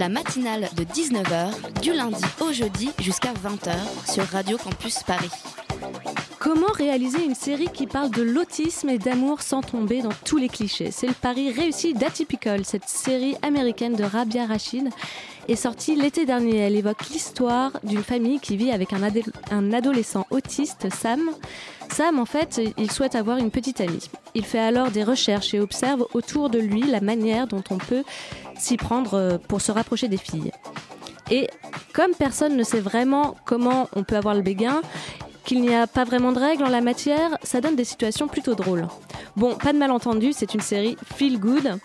La matinale de 19h, du lundi au jeudi jusqu'à 20h sur Radio Campus Paris. Comment réaliser une série qui parle de l'autisme et d'amour sans tomber dans tous les clichés? C'est le pari réussi d'Atypical, cette série américaine de Rabia Rachid est sortie l'été dernier. Elle évoque l'histoire d'une famille qui vit avec un, un adolescent autiste, Sam. Sam, en fait, il souhaite avoir une petite amie. Il fait alors des recherches et observe autour de lui la manière dont on peut s'y prendre euh, pour se rapprocher des filles. Et comme personne ne sait vraiment comment on peut avoir le béguin, qu'il n'y a pas vraiment de règles en la matière, ça donne des situations plutôt drôles. Bon, pas de malentendu, c'est une série feel good,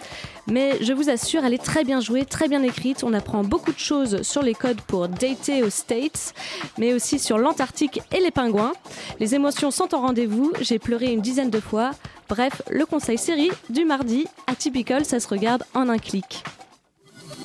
mais je vous assure, elle est très bien jouée, très bien écrite. On apprend beaucoup de choses sur les codes pour dater aux States, mais aussi sur l'Antarctique et les pingouins. Les émotions sont en rendez-vous, j'ai pleuré une dizaine de fois. Bref, le conseil série du mardi, atypical, ça se regarde en un clic.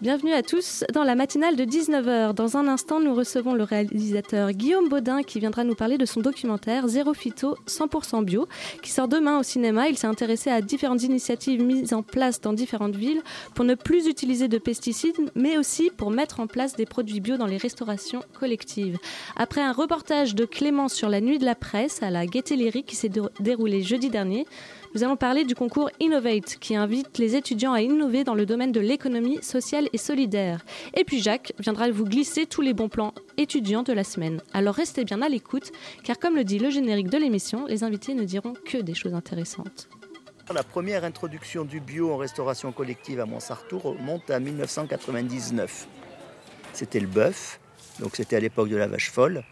Bienvenue à tous dans la matinale de 19h. Dans un instant, nous recevons le réalisateur Guillaume Baudin qui viendra nous parler de son documentaire Zéro Phyto 100% bio qui sort demain au cinéma. Il s'est intéressé à différentes initiatives mises en place dans différentes villes pour ne plus utiliser de pesticides mais aussi pour mettre en place des produits bio dans les restaurations collectives. Après un reportage de Clément sur la nuit de la presse à la Gaieté Lyrique qui s'est dé- déroulé jeudi dernier, nous allons parler du concours Innovate qui invite les étudiants à innover dans le domaine de l'économie sociale et solidaire. Et puis Jacques viendra vous glisser tous les bons plans étudiants de la semaine. Alors restez bien à l'écoute car comme le dit le générique de l'émission, les invités ne diront que des choses intéressantes. La première introduction du bio en restauration collective à Montsartour remonte à 1999. C'était le bœuf, donc c'était à l'époque de la vache folle.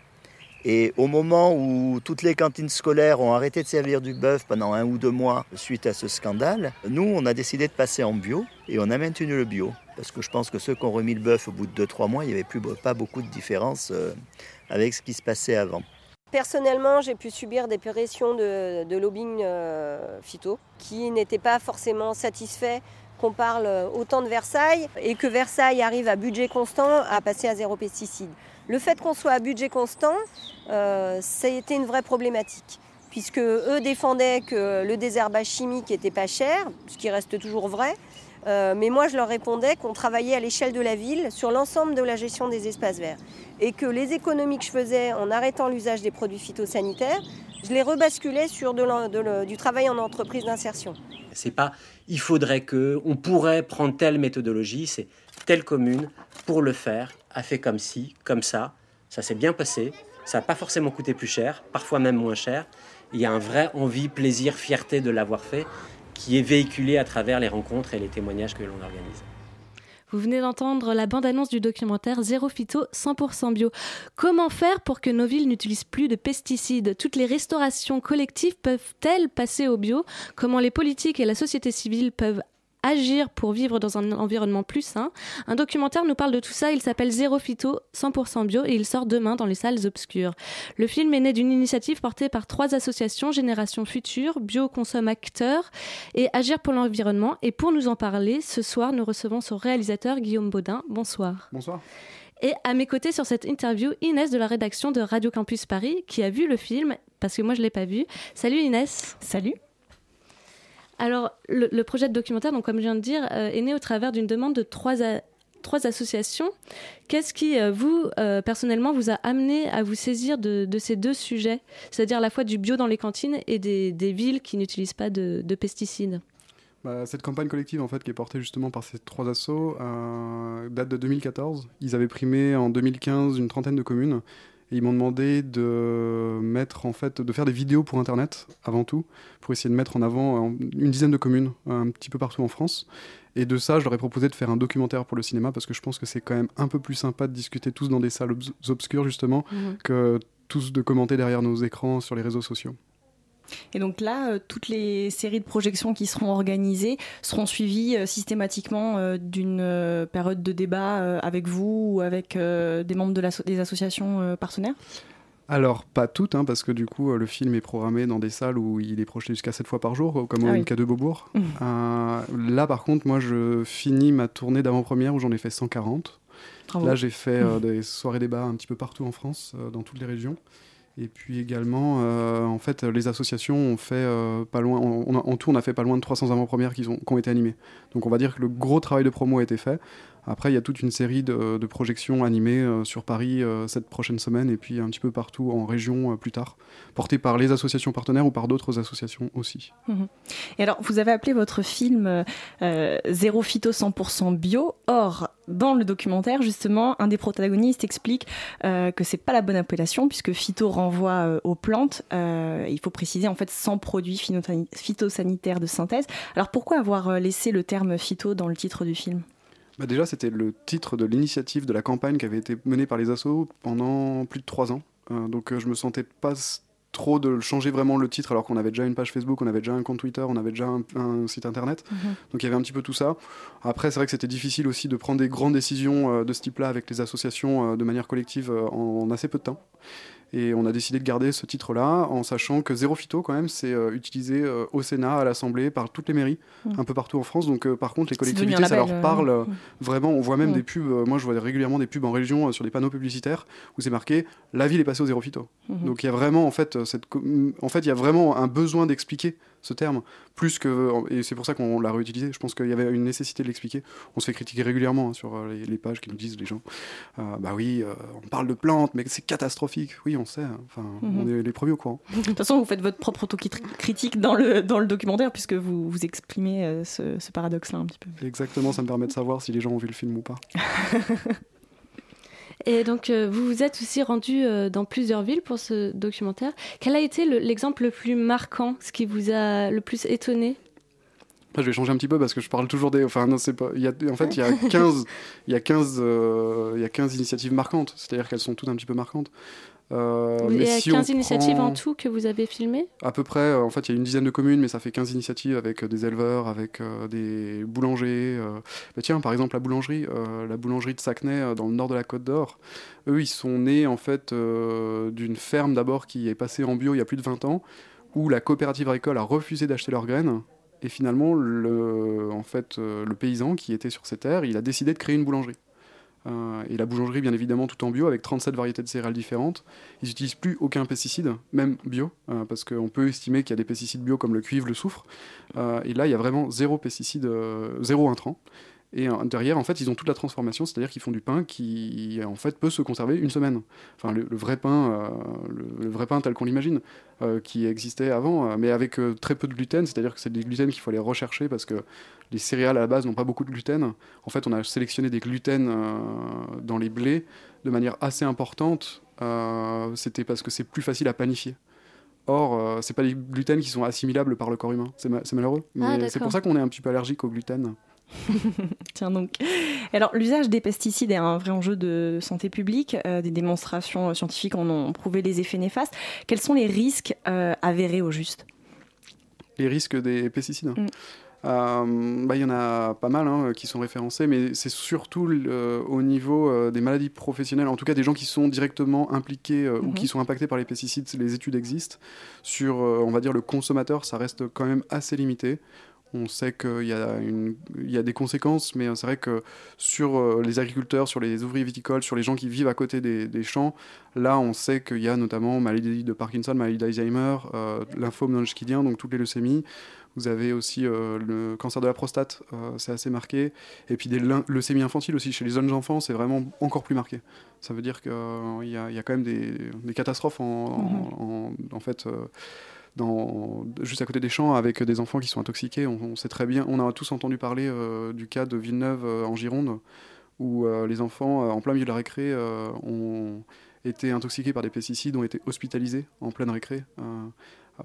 Et au moment où toutes les cantines scolaires ont arrêté de servir du bœuf pendant un ou deux mois suite à ce scandale, nous, on a décidé de passer en bio et on a maintenu le bio. Parce que je pense que ceux qui ont remis le bœuf au bout de 2-3 mois, il n'y avait plus, pas beaucoup de différence euh, avec ce qui se passait avant. Personnellement, j'ai pu subir des pressions de, lobbying euh, phyto qui n'étaient pas forcément satisfaits qu'on parle autant de Versailles et que Versailles arrive à budget constant à passer à zéro pesticide. Le fait qu'on soit à budget constant, euh, ça a été une vraie problématique puisque eux défendaient que le désherbage chimique était pas cher, ce qui reste toujours vrai. Euh, mais moi, je leur répondais qu'on travaillait à l'échelle de la ville sur l'ensemble de la gestion des espaces verts et que les économies que je faisais en arrêtant l'usage des produits phytosanitaires, je les rebasculais sur du travail en entreprise d'insertion. C'est pas il faudrait que, on pourrait prendre telle méthodologie, c'est telle commune pour le faire, a fait comme ci, comme ça, ça s'est bien passé, ça n'a pas forcément coûté plus cher, parfois même moins cher. Il y a un vrai envie, plaisir, fierté de l'avoir fait qui est véhiculé à travers les rencontres et les témoignages que l'on organise. Vous venez d'entendre la bande-annonce du documentaire Zéro Phyto 100% bio. Comment faire pour que nos villes n'utilisent plus de pesticides? Toutes les restaurations collectives peuvent-elles passer au bio? Comment les politiques et la société civile peuvent agir pour vivre dans un environnement plus sain Un documentaire nous parle de tout ça, il s'appelle Zéro Phyto 100% bio et il sort demain dans les salles obscures. Le film est né d'une initiative portée par trois associations, Génération Future, Bio Consomme Acteur et Agir pour l'environnement. Et pour nous en parler, ce soir, nous recevons son réalisateur Guillaume Baudin. Bonsoir. Bonsoir. Et à mes côtés sur cette interview, Inès de la rédaction de Radio Campus Paris, qui a vu le film, parce que moi je ne l'ai pas vu. Salut Inès. Salut. Alors, le, projet de documentaire, donc, comme je viens de dire, euh, est né au travers d'une demande de trois, associations. Qu'est-ce qui, euh, vous, euh, personnellement, vous a amené à vous saisir de, ces deux sujets, c'est-à-dire à la fois du bio dans les cantines et des, villes qui n'utilisent pas de, de pesticides Bah, cette campagne collective en fait qui est portée justement par ces trois assos date de 2014. Ils avaient primé en 2015 une trentaine de communes et ils m'ont demandé de mettre en fait de faire des vidéos pour internet avant tout pour essayer de mettre en avant euh, une dizaine de communes un petit peu partout en France. Et de ça, je leur ai proposé de faire un documentaire pour le cinéma parce que je pense que c'est quand même un peu plus sympa de discuter tous dans des salles obs- obscures justement Mhm. que tous de commenter derrière nos écrans sur les réseaux sociaux. Et donc là, toutes les séries de projections qui seront organisées seront suivies systématiquement d'une période de débat avec vous ou avec des membres de des associations partenaires alors, pas toutes, hein, parce que du coup, le film est programmé dans des salles où il est projeté jusqu'à 7 fois par jour, comme au MK2 Beaubourg. Mmh. là, par contre, moi, je finis ma tournée d'avant-première où j'en ai fait 140. Là, j'ai fait euh, des soirées débats un petit peu partout en France, euh, dans toutes les régions. Et puis également, euh, en fait, les associations ont fait pas loin, en tout, on a fait pas loin de 300 avant-premières qui, qui, ont été animées. Donc on va dire que le gros travail de promo a été fait. Après, il y a toute une série de, projections animées sur Paris cette prochaine semaine et puis un petit peu partout en région plus tard, portées par les associations partenaires ou par d'autres associations aussi. Mhm. Et alors, vous avez appelé votre film Zéro phyto 100% bio. Or, dans le documentaire, justement, un des protagonistes explique euh, que c'est pas la bonne appellation puisque phyto renvoie euh, aux plantes. Euh, il faut préciser en fait sans produits phytosanitaires de synthèse. Alors pourquoi avoir euh, laissé le terme phyto dans le titre du film? Bah déjà, c'était le titre de l'initiative de la campagne qui avait été menée par les assos pendant plus de trois ans. donc je me sentais pas trop de changer vraiment le titre alors qu'on avait déjà une page Facebook, on avait déjà un compte Twitter, on avait déjà un, site internet. Mhm. Donc il y avait un petit peu tout ça. Après, c'est vrai que c'était difficile aussi de prendre des grandes décisions euh, de ce type-là avec les associations euh, de manière collective euh, en, assez peu de temps. Et on a décidé de garder ce titre-là en sachant que Zéro Phyto, quand même, c'est euh, utilisé euh, au Sénat, à l'Assemblée, par toutes les mairies, mmh. un peu partout en France. Donc, euh, par contre, les collectivités, ça leur parle mmh. vraiment. On voit même mmh. des pubs. moi, je vois régulièrement des pubs en région sur des panneaux publicitaires où c'est marqué La ville est passée au Zéro Phyto. Donc, il y a vraiment, en fait, cette, en fait, il y a vraiment un besoin d'expliquer ce terme, plus que et c'est pour ça qu'on l'a réutilisé. Je pense qu'il y avait une nécessité de l'expliquer. On se fait critiquer régulièrement hein, sur les, pages qui nous disent les gens, bah oui, on parle de plantes, mais c'est catastrophique. Oui, on sait. Hein. Enfin, Mhm. On est les premiers au courant. De toute façon, vous faites votre propre critique dans le, dans le documentaire, puisque vous, vous exprimez euh, ce, ce paradoxe-là un petit peu. Exactement, ça me permet de savoir si les gens ont vu le film ou pas. Et donc, euh, vous vous êtes aussi rendu euh, dans plusieurs villes pour ce documentaire. Quel a été l'exemple le, plus marquant, ce qui vous a le plus étonné? Je vais changer un petit peu parce que je parle toujours des. Enfin, non, c'est pas. Il y a, en fait, il y a 15, il y a 15, il y a 15 initiatives marquantes. C'est-à-dire qu'elles sont toutes un petit peu marquantes. Euh, il y a 15 initiatives en tout que vous avez filmées? À peu près, euh, en fait, il y a une dizaine de communes, mais ça fait 15 initiatives avec euh, des éleveurs, avec des boulangers. Bah, tiens, par exemple, la boulangerie, la boulangerie de Sacnay, dans le nord de la Côte d'Or, eux, ils sont nés en fait d'une ferme d'abord qui est passée en bio il y a plus de 20 ans, où la coopérative agricole a refusé d'acheter leurs graines. Et finalement, le, en fait, le paysan qui était sur ces terres, il a décidé de créer une boulangerie. Euh, et la boulangerie, bien évidemment, tout en bio, avec 37 variétés de céréales différentes. Ils n'utilisent plus aucun pesticide, même bio, euh, parce qu'on peut estimer qu'il y a des pesticides bio comme le cuivre, le soufre. Euh, et là, il y a vraiment zéro pesticide, zéro intrant. Et derrière, en fait, ils ont toute la transformation, c'est-à-dire qu'ils font du pain qui, en fait, peut se conserver une semaine. Enfin, le, vrai pain, le, vrai pain tel qu'on l'imagine, qui existait avant, mais avec très peu de gluten, c'est-à-dire que c'est des gluten qu'il faut aller rechercher parce que les céréales à la base n'ont pas beaucoup de gluten. En fait, on a sélectionné des gluten euh, dans les blés de manière assez importante. Euh, c'était parce que c'est plus facile à panifier. Or, euh, c'est pas des gluten qui sont assimilables par le corps humain. C'est malheureux. Ah, c'est pour ça qu'on est un petit peu allergique au gluten. Tiens donc. Alors l'usage des pesticides est un vrai enjeu de santé publique. des démonstrations scientifiques en ont prouvé les effets néfastes. Quels sont les risques avérés au juste? Les risques des pesticides mm. Euh, bah, il y en a pas mal hein, qui sont référencés, mais c'est surtout au niveau euh, des maladies professionnelles, en tout cas des gens qui sont directement impliqués euh, ou mhm. qui sont impactés par les pesticides, les études existent. Sur, on va dire, le consommateur, ça reste quand même assez limité. On sait qu'il y, a y a des conséquences, mais c'est vrai que sur les agriculteurs, sur les ouvriers viticoles, sur les gens qui vivent à côté des, des champs, là on sait qu'il y a notamment maladie de Parkinson, maladie d'Alzheimer, lymphome non-hodgkinien, donc toutes les leucémies. Vous avez aussi euh, le cancer de la prostate, euh, c'est assez marqué. Et puis des leucémies infantiles aussi, chez les jeunes enfants, c'est vraiment encore plus marqué. Ça veut dire qu'il euh, y, a quand même des, catastrophes en, mhm. fait. Dans, juste à côté des champs avec des enfants qui sont intoxiqués. On, sait très bien, on a tous entendu parler du cas de Villeneuve en Gironde, où les enfants, en plein milieu de la récré, ont été intoxiqués par des pesticides, ont été hospitalisés en pleine récré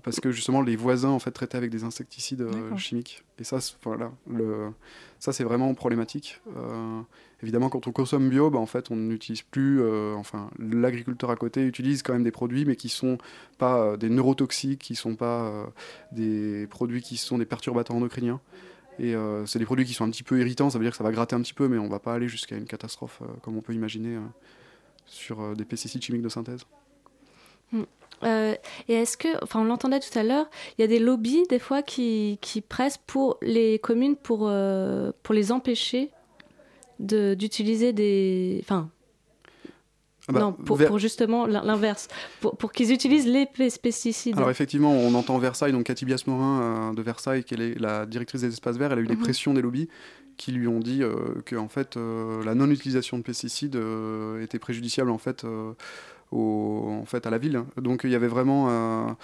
parce que justement les voisins en fait traitaient avec des insecticides euh, chimiques. Et ça, voilà, le, ça c'est vraiment problématique. Évidemment, quand on consomme bio, bah, en fait, on n'utilise plus, euh, enfin, l'agriculteur à côté utilise quand même des produits, mais qui sont pas euh, des neurotoxiques, qui sont pas euh, des produits qui sont des perturbateurs endocriniens. Et c'est des produits qui sont un petit peu irritants, ça veut dire que ça va gratter un petit peu, mais on va pas aller jusqu'à une catastrophe comme on peut imaginer sur des pesticides chimiques de synthèse. Euh, et est-ce que, enfin, on l'entendait tout à l'heure, il y a des lobbies des fois qui, pressent pour les communes pour, pour les empêcher de- d'utiliser des. Enfin, Ah bah, non, pour, justement l'in- l'inverse, pour, pour qu'ils utilisent les pes- pesticides. Alors effectivement, on entend Versailles, donc Cathy Bias-Morin euh, de Versailles, qui est la directrice des espaces verts, elle a eu des Mhm. pressions des lobbies qui lui ont dit euh, que en fait, euh, la non-utilisation de pesticides était préjudiciable en fait, au- en fait, à la ville. Donc il y avait vraiment...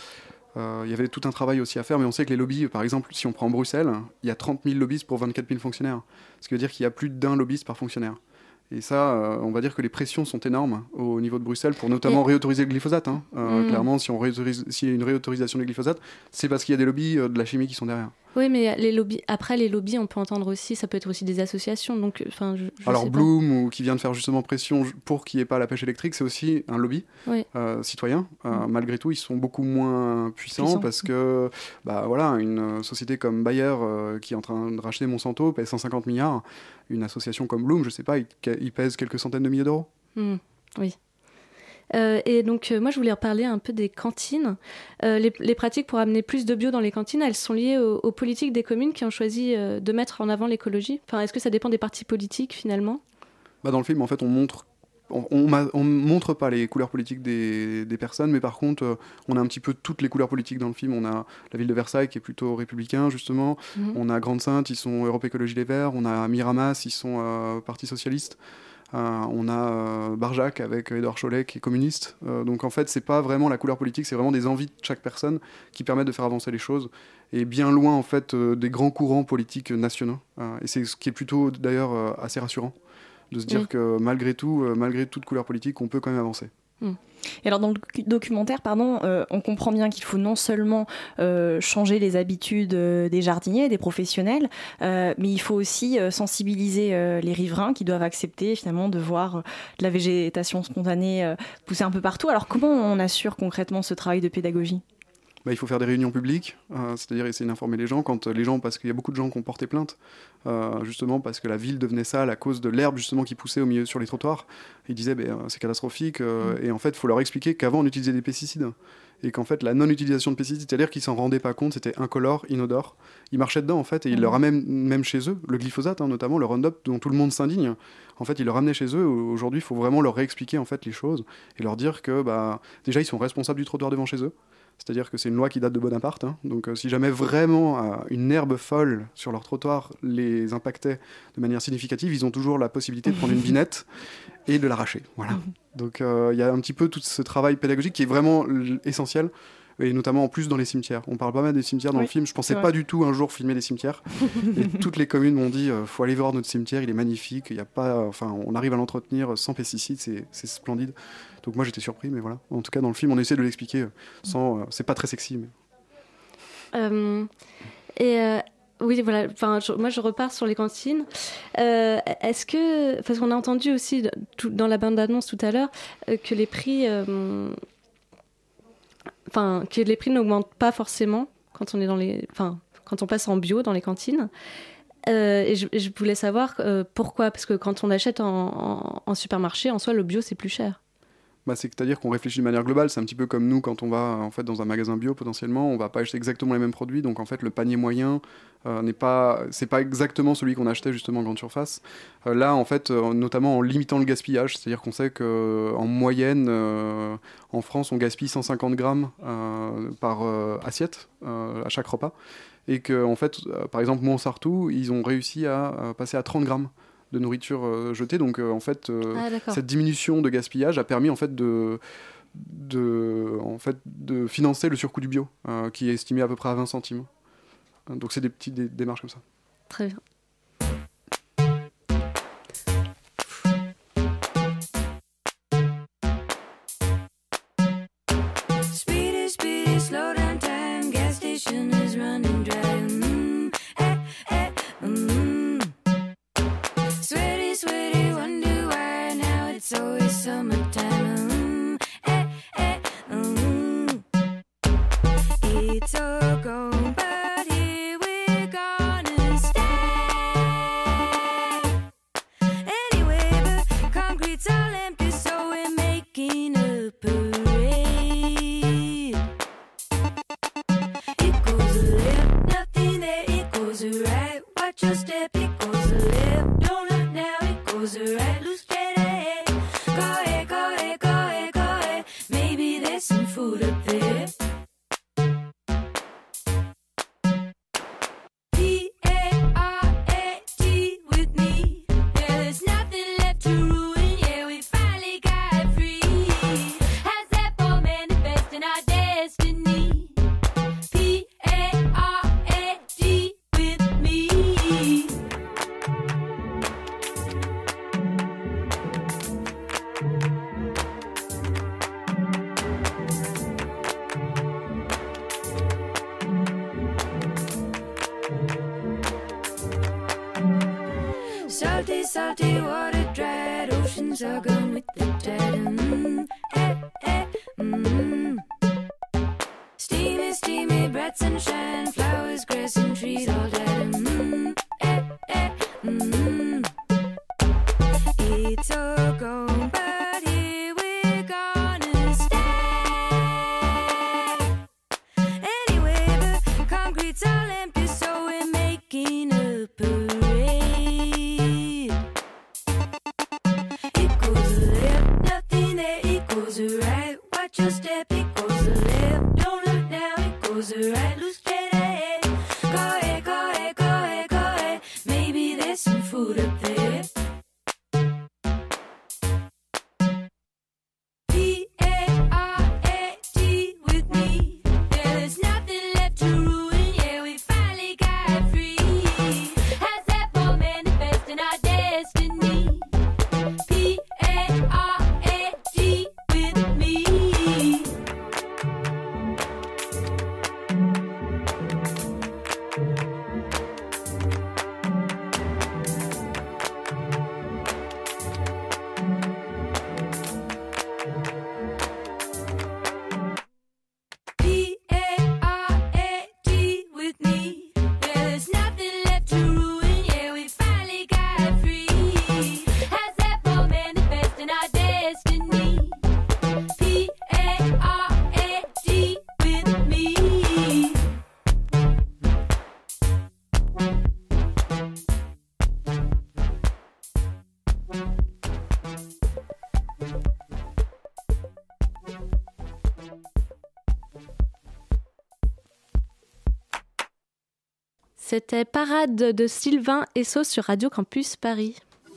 euh, il y avait tout un travail aussi à faire, mais on sait que les lobbies, par exemple, si on prend Bruxelles, il y a 30 000 lobbyistes pour 24 000 fonctionnaires. Ce qui veut dire qu'il y a plus d'un lobbyiste par fonctionnaire. Et ça, euh, on va dire que les pressions sont énormes au niveau de Bruxelles pour notamment Et- réautoriser le glyphosate. hein. Euh, Mm. Clairement, si on réautorise- s'il y a une réautorisation du glyphosate, c'est parce qu'il y a des lobbies euh, de la chimie qui sont derrière. Oui, mais les lobbies, après les lobbies, on peut entendre aussi, ça peut être aussi des associations. Donc, enfin, je, je Alors sais pas. Bloom, ou qui vient de faire justement pression pour qu'il n'y ait pas la pêche électrique, c'est aussi un lobby Oui. euh, citoyen. Euh, Malgré tout, ils sont beaucoup moins puissants parce que, bah voilà, une euh, société comme Bayer euh, qui est en train de racheter Monsanto pèse 150 milliards. Une association comme Bloom, je sais pas, il, il pèse quelques centaines de milliers d'euros. Hmm, oui. Euh, et donc, euh, moi, je voulais reparler un peu des cantines. Euh, les, les pratiques pour amener plus de bio dans les cantines, elles sont liées aux, aux politiques des communes qui ont choisi de mettre en avant l'écologie. Enfin, est-ce que ça dépend des partis politiques finalement? Bah, dans le film, en fait, on montre. On, on montre pas les couleurs politiques des, des personnes, mais par contre, euh, on a un petit peu toutes les couleurs politiques dans le film. On a la ville de Versailles qui est plutôt républicain, justement. Mhm. On a Grande-Sainte, ils sont Europe Écologie Les Verts. On a Miramas, ils sont euh, Parti Socialiste. Euh, on a euh, Barjac avec Édouard Cholet qui est communiste. Euh, donc en fait, c'est pas vraiment la couleur politique, c'est vraiment des envies de chaque personne qui permettent de faire avancer les choses. Et bien loin en fait euh, des grands courants politiques nationaux. Euh, et c'est ce qui est plutôt d'ailleurs euh, assez rassurant de se dire Oui. que malgré tout, euh, malgré toute couleur politique, on peut quand même avancer. Alors dans le docu- documentaire, pardon, euh, on comprend bien qu'il faut non seulement euh, changer les habitudes euh, des jardiniers, des professionnels, mais il faut aussi sensibiliser les riverains qui doivent accepter finalement de voir de la végétation spontanée pousser un peu partout. Alors comment on assure concrètement ce travail de pédagogie? Bah, il faut faire des réunions publiques, euh, c'est-à-dire essayer d'informer les gens. Quand les gens, parce qu'il y a beaucoup de gens qui ont porté plainte, euh, justement parce que la ville devenait sale à cause de l'herbe justement qui poussait au milieu sur les trottoirs. Ils disaient ben, euh, c'est catastrophique euh, et en fait il faut leur expliquer qu'avant on utilisait des pesticides et qu'en fait la non-utilisation de pesticides, c'est-à-dire qu'ils s'en rendaient pas compte, c'était incolore, inodore. Ils marchaient dedans en fait et ils le ramènent même chez eux, le glyphosate hein, notamment, le Roundup dont tout le monde s'indigne. En fait, ils le ramenaient chez eux. Aujourd'hui, il faut vraiment leur réexpliquer en fait les choses et leur dire que bah déjà ils sont responsables du trottoir devant chez eux. C'est-à-dire que c'est une loi qui date de Bonaparte. hein. Donc euh, si jamais vraiment euh, une herbe folle sur leur trottoir les impactait de manière significative, ils ont toujours la possibilité de prendre une binette et de l'arracher. Voilà. Donc euh, il y a un petit peu tout ce travail pédagogique qui est vraiment essentiel. Et notamment en plus dans les cimetières. On parle pas mal des cimetières dans Oui, le film. Je pensais pas du tout un jour filmer des cimetières. et toutes les communes m'ont dit euh, faut aller voir notre cimetière, il est magnifique. Il y a pas, enfin, on arrive à l'entretenir sans pesticides, c'est splendide. Donc moi j'étais surpris, mais voilà. En tout cas dans le film, on essaie de l'expliquer euh, sans. euh, c'est pas très sexy, mais Euh, et euh, oui, voilà. Enfin, moi, je repars sur les cantines. Est-ce que, parce qu'on a entendu aussi dans la bande d'annonce tout à l'heure que les prix, enfin, que les prix n'augmentent pas forcément quand on est dans les, enfin, quand on passe en bio dans les cantines. Et je, voulais savoir pourquoi, parce que quand on achète en supermarché, en soi, le bio c'est plus cher. Bah, c'est-à-dire qu'on réfléchit de manière globale. C'est un petit peu comme nous quand on va en fait dans un magasin bio potentiellement, on va pas acheter exactement les mêmes produits. Donc en fait le panier moyen euh, n'est pas, c'est pas exactement celui qu'on achetait justement en grande surface. Euh, là en fait, euh, notamment en limitant le gaspillage, c'est-à-dire qu'on sait que en moyenne euh, en France on gaspille 150 grammes euh, par euh, assiette euh, à chaque repas, et que en fait euh, par exemple Montsartou ils ont réussi à euh, passer à 30 grammes de nourriture euh, jetée. Donc euh, en fait euh, Ah, cette diminution de gaspillage a permis en fait de de, en fait, de financer le surcoût du bio, euh, qui est estimé à peu près à 20 centimes. Donc c'est des petites dé- démarches comme ça. Très bien. Speedy, speedy, slow down time. your C'était Parade de Sylvain Esso sur Radio Campus Paris.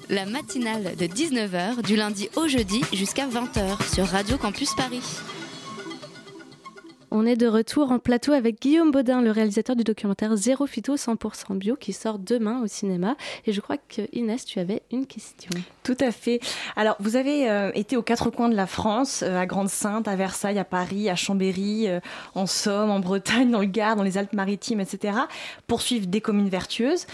La matinale de 19h du lundi au jeudi jusqu'à 20h sur Radio Campus Paris. On est de retour en plateau avec Guillaume Baudin, le réalisateur du documentaire Zéro Phyto 100% bio qui sort demain au cinéma. Et je crois que Inès, tu avais une question. Tout à fait. Alors, vous avez euh, été aux quatre coins de la France, euh, à Grande-Sainte, à Versailles, à Paris, à Chambéry, euh, en Somme, en Bretagne, dans le Gard, dans les Alpes-Maritimes, etc., pour suivre des communes vertueuses.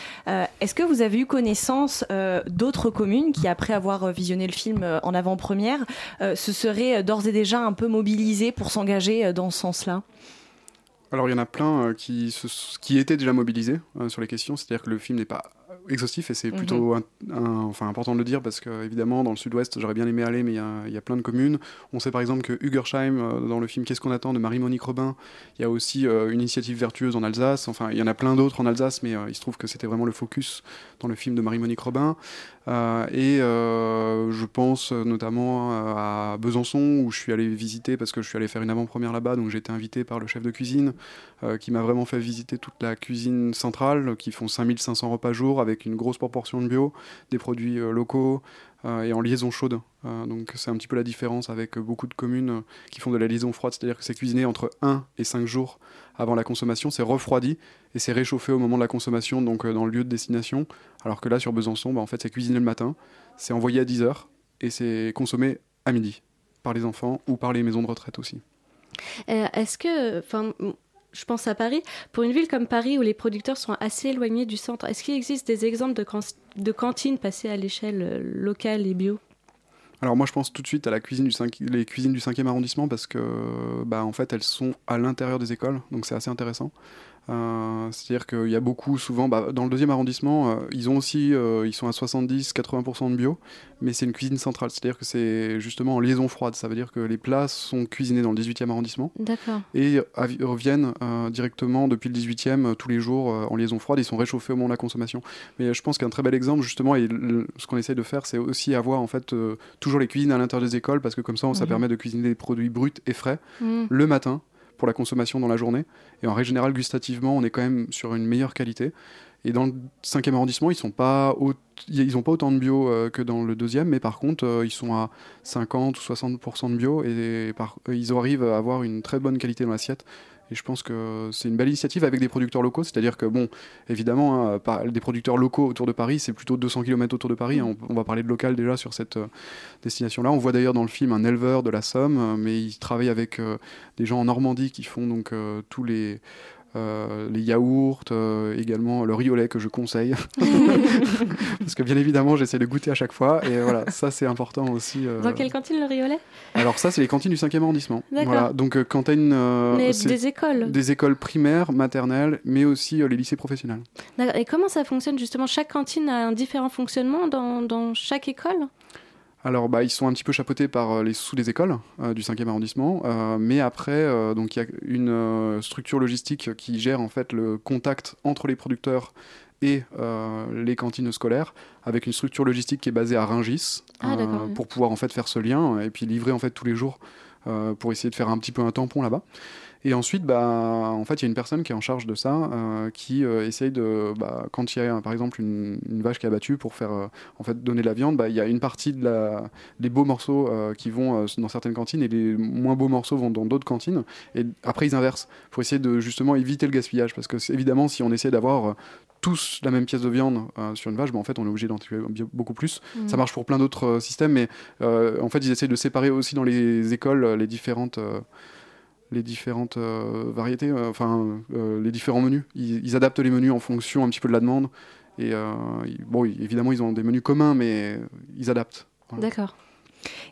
Est-ce que vous avez eu connaissance d'autres communes qui, après avoir visionné le film en avant-première, se seraient d'ores et déjà un peu mobilisées pour s'engager dans ce Alors il y en a plein euh, qui, se- qui étaient déjà mobilisés euh, sur les questions, c'est-à-dire que le film n'est pas exhaustif et c'est Mhm. plutôt un- un- enfin, important de le dire parce que évidemment dans le sud-ouest j'aurais bien aimé aller mais il y a, il y a plein de communes. On sait par exemple que Hugersheim euh, dans le film Qu'est-ce qu'on attend de Marie-Monique Robin, il y a aussi une initiative vertueuse en Alsace, enfin il y en a plein d'autres en Alsace mais il se trouve que c'était vraiment le focus dans le film de Marie-Monique Robin. Euh, et euh, je pense euh, notamment à Besançon où je suis allé visiter parce que je suis allé faire une avant-première là-bas, donc j'ai été invité par le chef de cuisine qui m'a vraiment fait visiter toute la cuisine centrale qui font 5500 repas jour avec une grosse proportion de bio, des produits locaux et en liaison chaude. Euh, donc c'est un petit peu la différence avec beaucoup de communes euh, qui font de la liaison froide, c'est-à-dire que c'est cuisiné entre 1 et 5 jours avant la consommation, c'est refroidi et c'est réchauffé au moment de la consommation, donc euh, dans le lieu de destination. Alors que là, sur Besançon, bah, en fait, c'est cuisiné le matin, c'est envoyé à 10h et c'est consommé à midi par les enfants ou par les maisons de retraite aussi. Euh, Est-ce que, je pense à Paris, pour une ville comme Paris où les producteurs sont assez éloignés du centre, est-ce qu'il existe des exemples de, can- de cantines passées à l'échelle euh, locale et bio? Alors moi je pense tout de suite à la cuisine du 5, les cuisines du 5e arrondissement parce que bah, en fait elles sont à l'intérieur des écoles donc c'est assez intéressant. Euh, C'est-à-dire qu'il y a beaucoup, souvent, bah, dans le deuxième arrondissement, euh, ils ont aussi, euh, ils sont à 70-80% de bio, mais c'est une cuisine centrale. C'est-à-dire que c'est justement en liaison froide. Ça veut dire que les plats sont cuisinés dans le 18e arrondissement et reviennent directement depuis le 18e euh, tous les jours en liaison froide. Ils sont réchauffés au moment de la consommation. Mais je pense qu'un très bel exemple, justement, et le- ce qu'on essaie de faire, c'est aussi avoir en fait toujours les cuisines à l'intérieur des écoles parce que comme ça, ça permet de cuisiner des produits bruts et frais Mhm. le matin la consommation dans la journée. Et en règle générale, gustativement, on est quand même sur une meilleure qualité. Et dans le 5e arrondissement, ils sont pas pas autant de bio euh, que dans le deuxième, mais par contre, euh, ils sont à 50 ou 60% de bio et par- euh, ils arrivent à avoir une très bonne qualité dans l'assiette. Et je pense que c'est une belle initiative avec des producteurs locaux. C'est-à-dire que, bon, évidemment, hein, des producteurs locaux autour de Paris, c'est plutôt 200 km autour de Paris. hein. On, va parler de local déjà sur cette euh, destination-là. On voit d'ailleurs dans le film un éleveur de la Somme, euh, mais il travaille avec euh, des gens en Normandie qui font donc tous les. Euh, les yaourts, euh, également le riz au lait que je conseille. Parce que bien évidemment, j'essaie de goûter à chaque fois. Et voilà, ça c'est important aussi. euh. Dans quelle cantine le riolet Alors ça, c'est les cantines du 5e arrondissement. Voilà. Donc euh, Mais des écoles Des écoles primaires, maternelles, mais aussi les lycées professionnels. Et comment ça fonctionne justement? Chaque cantine a un différent fonctionnement dans, dans chaque école? Alors, bah, ils sont un petit peu chapeautés par euh, les sous des écoles euh, du 5e arrondissement, euh, mais après, euh, donc il y a une structure logistique qui gère en fait le contact entre les producteurs et les cantines scolaires, avec une structure logistique qui est basée à Rungis, Ah, pour pouvoir en fait faire ce lien et puis livrer en fait tous les jours pour essayer de faire un petit peu un tampon là-bas. Et ensuite, bah, en fait, il y a une personne qui est en charge de ça, euh, qui euh, essaye de, bah, quand il y a par exemple une, une vache qui est abattue pour faire, euh, en fait, donner de la viande, bah, il y a une partie de la, des beaux morceaux euh, qui vont dans certaines cantines et les moins beaux morceaux vont dans d'autres cantines. Et après, ils inversent pour essayer de justement éviter le gaspillage, parce que évidemment, si on essaie d'avoir tous la même pièce de viande euh, sur une vache, bah, en fait, on est obligé d'en tuer beaucoup plus. Mhm. Ça marche pour plein d'autres euh, systèmes, mais euh, en fait, ils essayent de séparer aussi dans les écoles les différentes. Les différentes euh, variétés, euh, enfin euh, les différents menus. Ils, ils adaptent les menus en fonction un petit peu de la demande. Et bon, évidemment, ils ont des menus communs, mais ils adaptent. D'accord.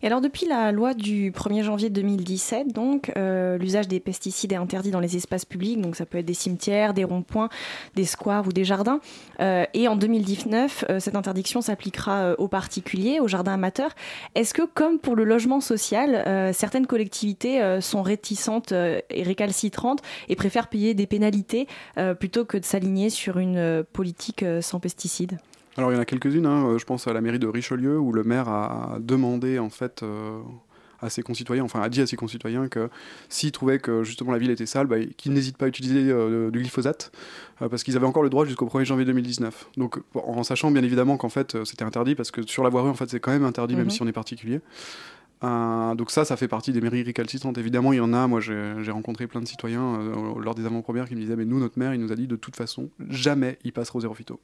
Et alors depuis la loi du 1er janvier 2017, donc euh, l'usage des pesticides est interdit dans les espaces publics, donc ça peut être des cimetières, des ronds-points, des squares ou des jardins. Euh, et en 2019, euh, cette interdiction s'appliquera aux particuliers, aux jardins amateurs. Est-ce que comme pour le logement social, certaines collectivités sont réticentes et récalcitrantes et préfèrent payer des pénalités plutôt que de s'aligner sur une politique sans pesticides? Alors il y en a quelques-unes, hein. Euh, je pense à la mairie de Richelieu où le maire a demandé en fait euh, à ses concitoyens, enfin a dit à ses concitoyens que s'ils trouvaient que justement la ville était sale, bah, qu'ils n'hésitent pas à utiliser euh, du glyphosate euh, parce qu'ils avaient encore le droit jusqu'au 1er janvier 2019. Donc en sachant bien évidemment qu'en fait c'était interdit parce que sur la voirie en fait c'est quand même interdit même Mhm. si on est particulier. Euh, donc ça, ça fait partie des mairies récalcitrantes. Évidemment, il y en a. Moi, j'ai j'ai rencontré plein de citoyens euh, lors des avant-premières qui me disaient, mais nous, notre maire, il nous a dit de toute façon, jamais il passera au zéro phyto.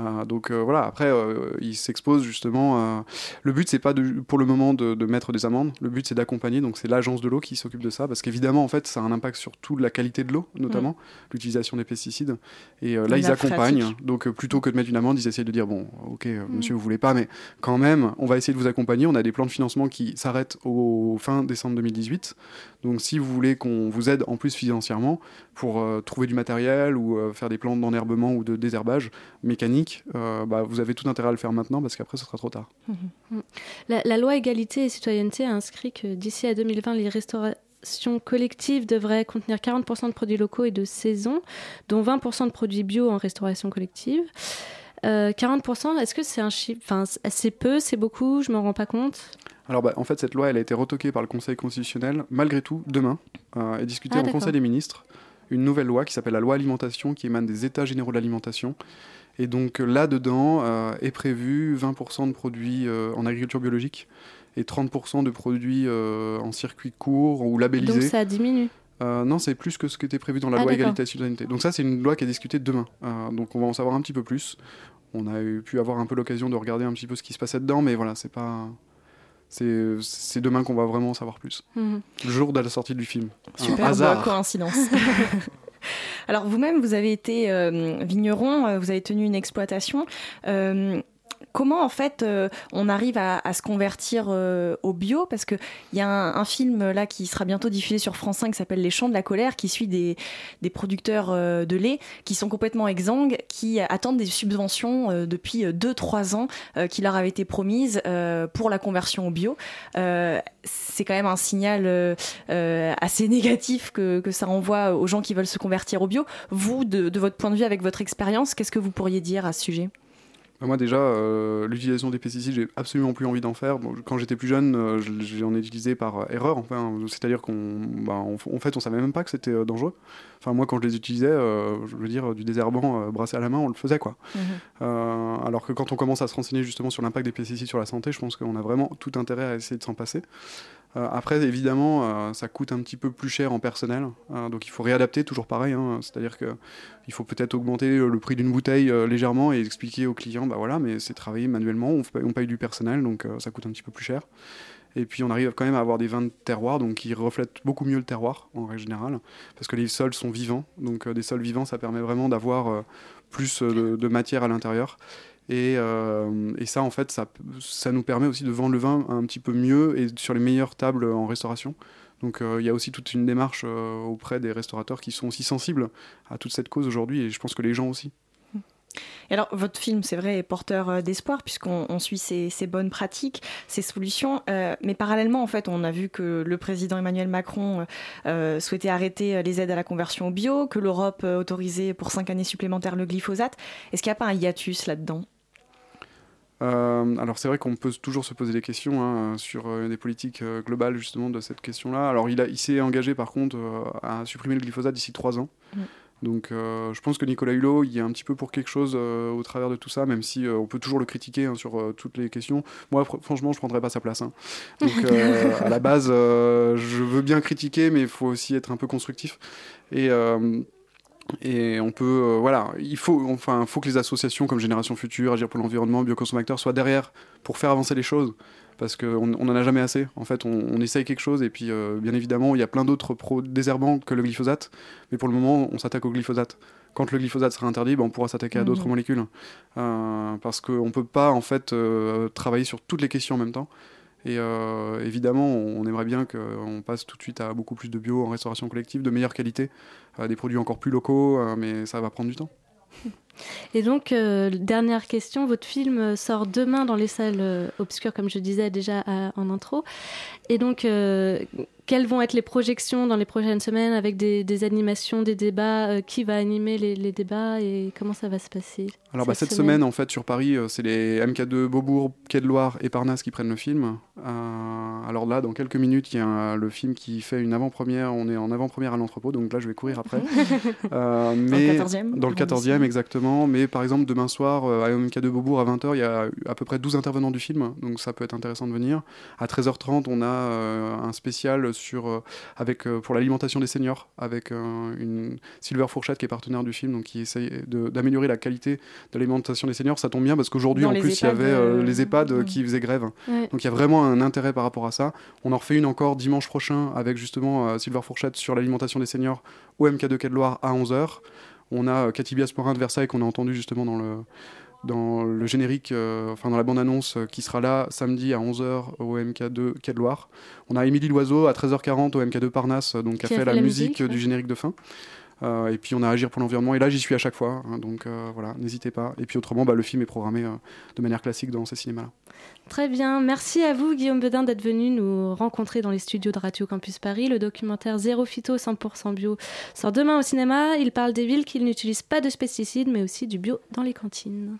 Euh, donc euh, voilà, après, euh, il s'expose justement. euh, le but, c'est pas de, pour le moment de, de mettre des amendes. Le but, c'est d'accompagner. Donc c'est l'agence de l'eau qui s'occupe de ça, parce qu'évidemment, en fait, ça a un impact sur toute la qualité de l'eau, notamment l'utilisation des pesticides. Et là, La ils accompagnent. pratique. Donc plutôt que de mettre une amende, ils essayent de dire bon, ok, Mm. monsieur, vous voulez pas, mais quand même, on va essayer de vous accompagner. On a des plans de financement qui s'arrêtent au fin décembre 2018. Donc si vous voulez qu'on vous aide en plus financièrement pour euh, trouver du matériel ou euh, faire des plans d'enherbement ou de désherbage mécanique, euh, bah, vous avez tout intérêt à le faire maintenant parce qu'après ce sera trop tard. La, la loi égalité et citoyenneté a inscrit que d'ici à 2020, les restaurations collectives devraient contenir 40% de produits locaux et de saison, dont 20% de produits bio en restauration collective. Euh, 40%, est-ce que c'est un chiffre Enfin, c'est peu, c'est beaucoup, je m'en rends pas compte? Alors bah, en fait cette loi elle a été retoquée par le Conseil constitutionnel malgré tout demain euh, et discutée Ah, en. Conseil des ministres une nouvelle loi qui s'appelle la loi alimentation qui émane des États généraux de l'alimentation et donc là-dedans euh, est prévu 20% de produits euh, en agriculture biologique et 30% de produits euh, en circuit court ou labellisés. Donc ça diminue. Euh, non, c'est plus que ce qui était prévu dans la Ah, loi égalité et citoyenneté. Donc ça, c'est une loi qui est discutée demain. Euh, donc on va en savoir un petit peu plus. On a eu, pu avoir un peu l'occasion de regarder un petit peu ce qui se passait dedans, mais voilà, c'est pas. C'est demain qu'on va vraiment en savoir plus. Mhm. Le jour de la sortie du film. Un Super hasard. coïncidence. Alors vous-même, vous avez été euh, vigneron, euh, vous avez tenu une exploitation. Euh, comment en fait euh, on arrive à, se convertir euh, au bio? Parce qu'il y a un, film là qui sera bientôt diffusé sur France 5 qui s'appelle Les Champs de la colère, qui suit des, producteurs euh, de lait qui sont complètement exsangues, qui attendent des subventions euh, depuis 2-3 ans euh, qui leur avaient été promises euh, pour la conversion au bio. Euh, C'est quand même un signal euh, euh, assez négatif que, ça envoie aux gens qui veulent se convertir au bio. Vous, de, votre point de vue, avec votre expérience, qu'est-ce que vous pourriez dire à ce sujet? Moi déjà, euh, l'utilisation des pesticides, j'ai absolument plus envie d'en faire. Bon, quand j'étais plus jeune, euh, je- j'en ai utilisé par euh, erreur. Enfin, c'est-à-dire qu'on, bah, en, fait, on savait même pas que c'était euh, dangereux. Enfin, moi, quand je les utilisais, je veux dire, du désherbant brassé à la main, on le faisait quoi. Euh, alors que quand on commence à se renseigner justement sur l'impact des pesticides sur la santé, je pense qu'on a vraiment tout intérêt à essayer de s'en passer. Euh, après, évidemment, euh, ça coûte un petit peu plus cher en personnel, euh, donc il faut réadapter, toujours pareil. hein. C'est-à-dire que il faut peut-être augmenter le prix d'une bouteille légèrement et expliquer aux clients, bah voilà, mais c'est travaillé manuellement, on, fait- on paye du personnel, donc ça coûte un petit peu plus cher. Et puis on arrive quand même à avoir des vins de terroir, donc qui reflètent beaucoup mieux le terroir en règle générale, parce que les sols sont vivants, donc des sols vivants, ça permet vraiment d'avoir plus de matière à l'intérieur. Et, euh, et ça, en fait, ça, nous permet aussi de vendre le vin un petit peu mieux et sur les meilleures tables en restauration. Donc euh, il y a aussi toute une démarche euh, auprès des restaurateurs qui sont aussi sensibles à toute cette cause aujourd'hui, et je pense que les gens aussi. Et alors, votre film, c'est vrai, est porteur d'espoir puisqu'on on suit ces, bonnes pratiques, ces solutions. Mais parallèlement, en fait, on a vu que le président Emmanuel Macron souhaitait arrêter les aides à la conversion au bio, que l'Europe autorisait pour cinq années supplémentaires le glyphosate. Est-ce qu'il n'y a pas un hiatus là-dedans? Euh, alors c'est vrai qu'on peut toujours se poser des questions hein, sur euh, des politiques euh, globales justement de cette question-là. Alors il, a- il s'est engagé par contre euh, à supprimer le glyphosate d'ici trois ans. Mm. Donc je pense que Nicolas Hulot, il a un petit peu pour quelque chose au travers de tout ça, même si on peut toujours le critiquer hein, sur toutes les questions. Moi fr- franchement je prendrais pas sa place. hein. Donc à la base je veux bien critiquer mais il faut aussi être un peu constructif. Et... et on peut, euh, voilà, il faut, enfin, faut que les associations comme Génération Future, Agir pour l'environnement, Bioconsommateurs soient derrière pour faire avancer les choses. Parce qu'on on en a jamais assez. En fait, on, on essaye quelque chose et puis, euh, bien évidemment, il y a plein d'autres désherbants que le glyphosate. Mais pour le moment, on s'attaque au glyphosate. Quand le glyphosate sera interdit, ben, on pourra s'attaquer à d'autres Mhm. molécules. Euh, parce qu'on ne peut pas, en fait, travailler sur toutes les questions en même temps. Et euh, évidemment, on aimerait bien qu'on passe tout de suite à beaucoup plus de bio en restauration collective, de meilleure qualité, des produits encore plus locaux, euh, mais ça va prendre du temps. Et donc, euh, dernière question, votre film sort demain dans les salles euh, obscures, comme je disais déjà à- en intro. Et donc, euh, quelles vont être les projections dans les prochaines semaines avec des, des animations, des débats euh, Qui va animer les, les débats et comment ça va se passer Alors bah, cette semaine, en fait, sur Paris, euh, c'est les MK2 Beaubourg, Quai de Loire et Parnasse qui prennent le film. Euh, alors là, dans quelques minutes, il y a un- le film qui fait une avant-première. On est en avant-première à l'entrepôt, donc là, je vais courir après. Euh, mais, 14e Dans le 14e, exactement. Mais par exemple, demain soir, euh, à MK2 Beaubourg, à 20h, il y a à peu près 12 intervenants du film, donc ça peut être intéressant de venir. À 13h30, on a euh, un spécial sur, euh, avec, pour l'alimentation des seniors, avec une Silver Fourchette qui est partenaire du film, donc qui essaye de- d'améliorer la qualité de l'alimentation des seniors. Ça tombe bien parce qu'aujourd'hui, en plus, il y avait euh, les EHPAD qui faisaient grève. Ouais. Donc il y a vraiment un intérêt par rapport à ça. On en refait une encore dimanche prochain avec justement euh, Silver Fourchette sur l'alimentation des seniors au MK2 Quai de Loire à 11h. On a euh, Cathy Biasporin de Versailles qu'on a entendu justement dans le, dans le générique, euh, enfin dans la bande-annonce euh, qui sera là samedi à 11h au MK2 Quai de Loire. On a Émilie Loiseau à 13h40 au MK2 Parnasse, euh, donc qui a fait, la, musique, du générique de fin. Euh, et puis on a Agir pour l'environnement, et là j'y suis à chaque fois, hein, donc euh, voilà, n'hésitez pas. Et puis autrement, bah, le film est programmé euh, de manière classique dans ces cinémas-là. Très bien, merci à vous Guillaume Bedin d'être venu nous rencontrer dans les studios de Radio Campus Paris. Le documentaire Zéro Phyto 100% bio sort demain au cinéma. Il parle des villes qui n'utilisent pas de pesticides mais aussi du bio dans les cantines.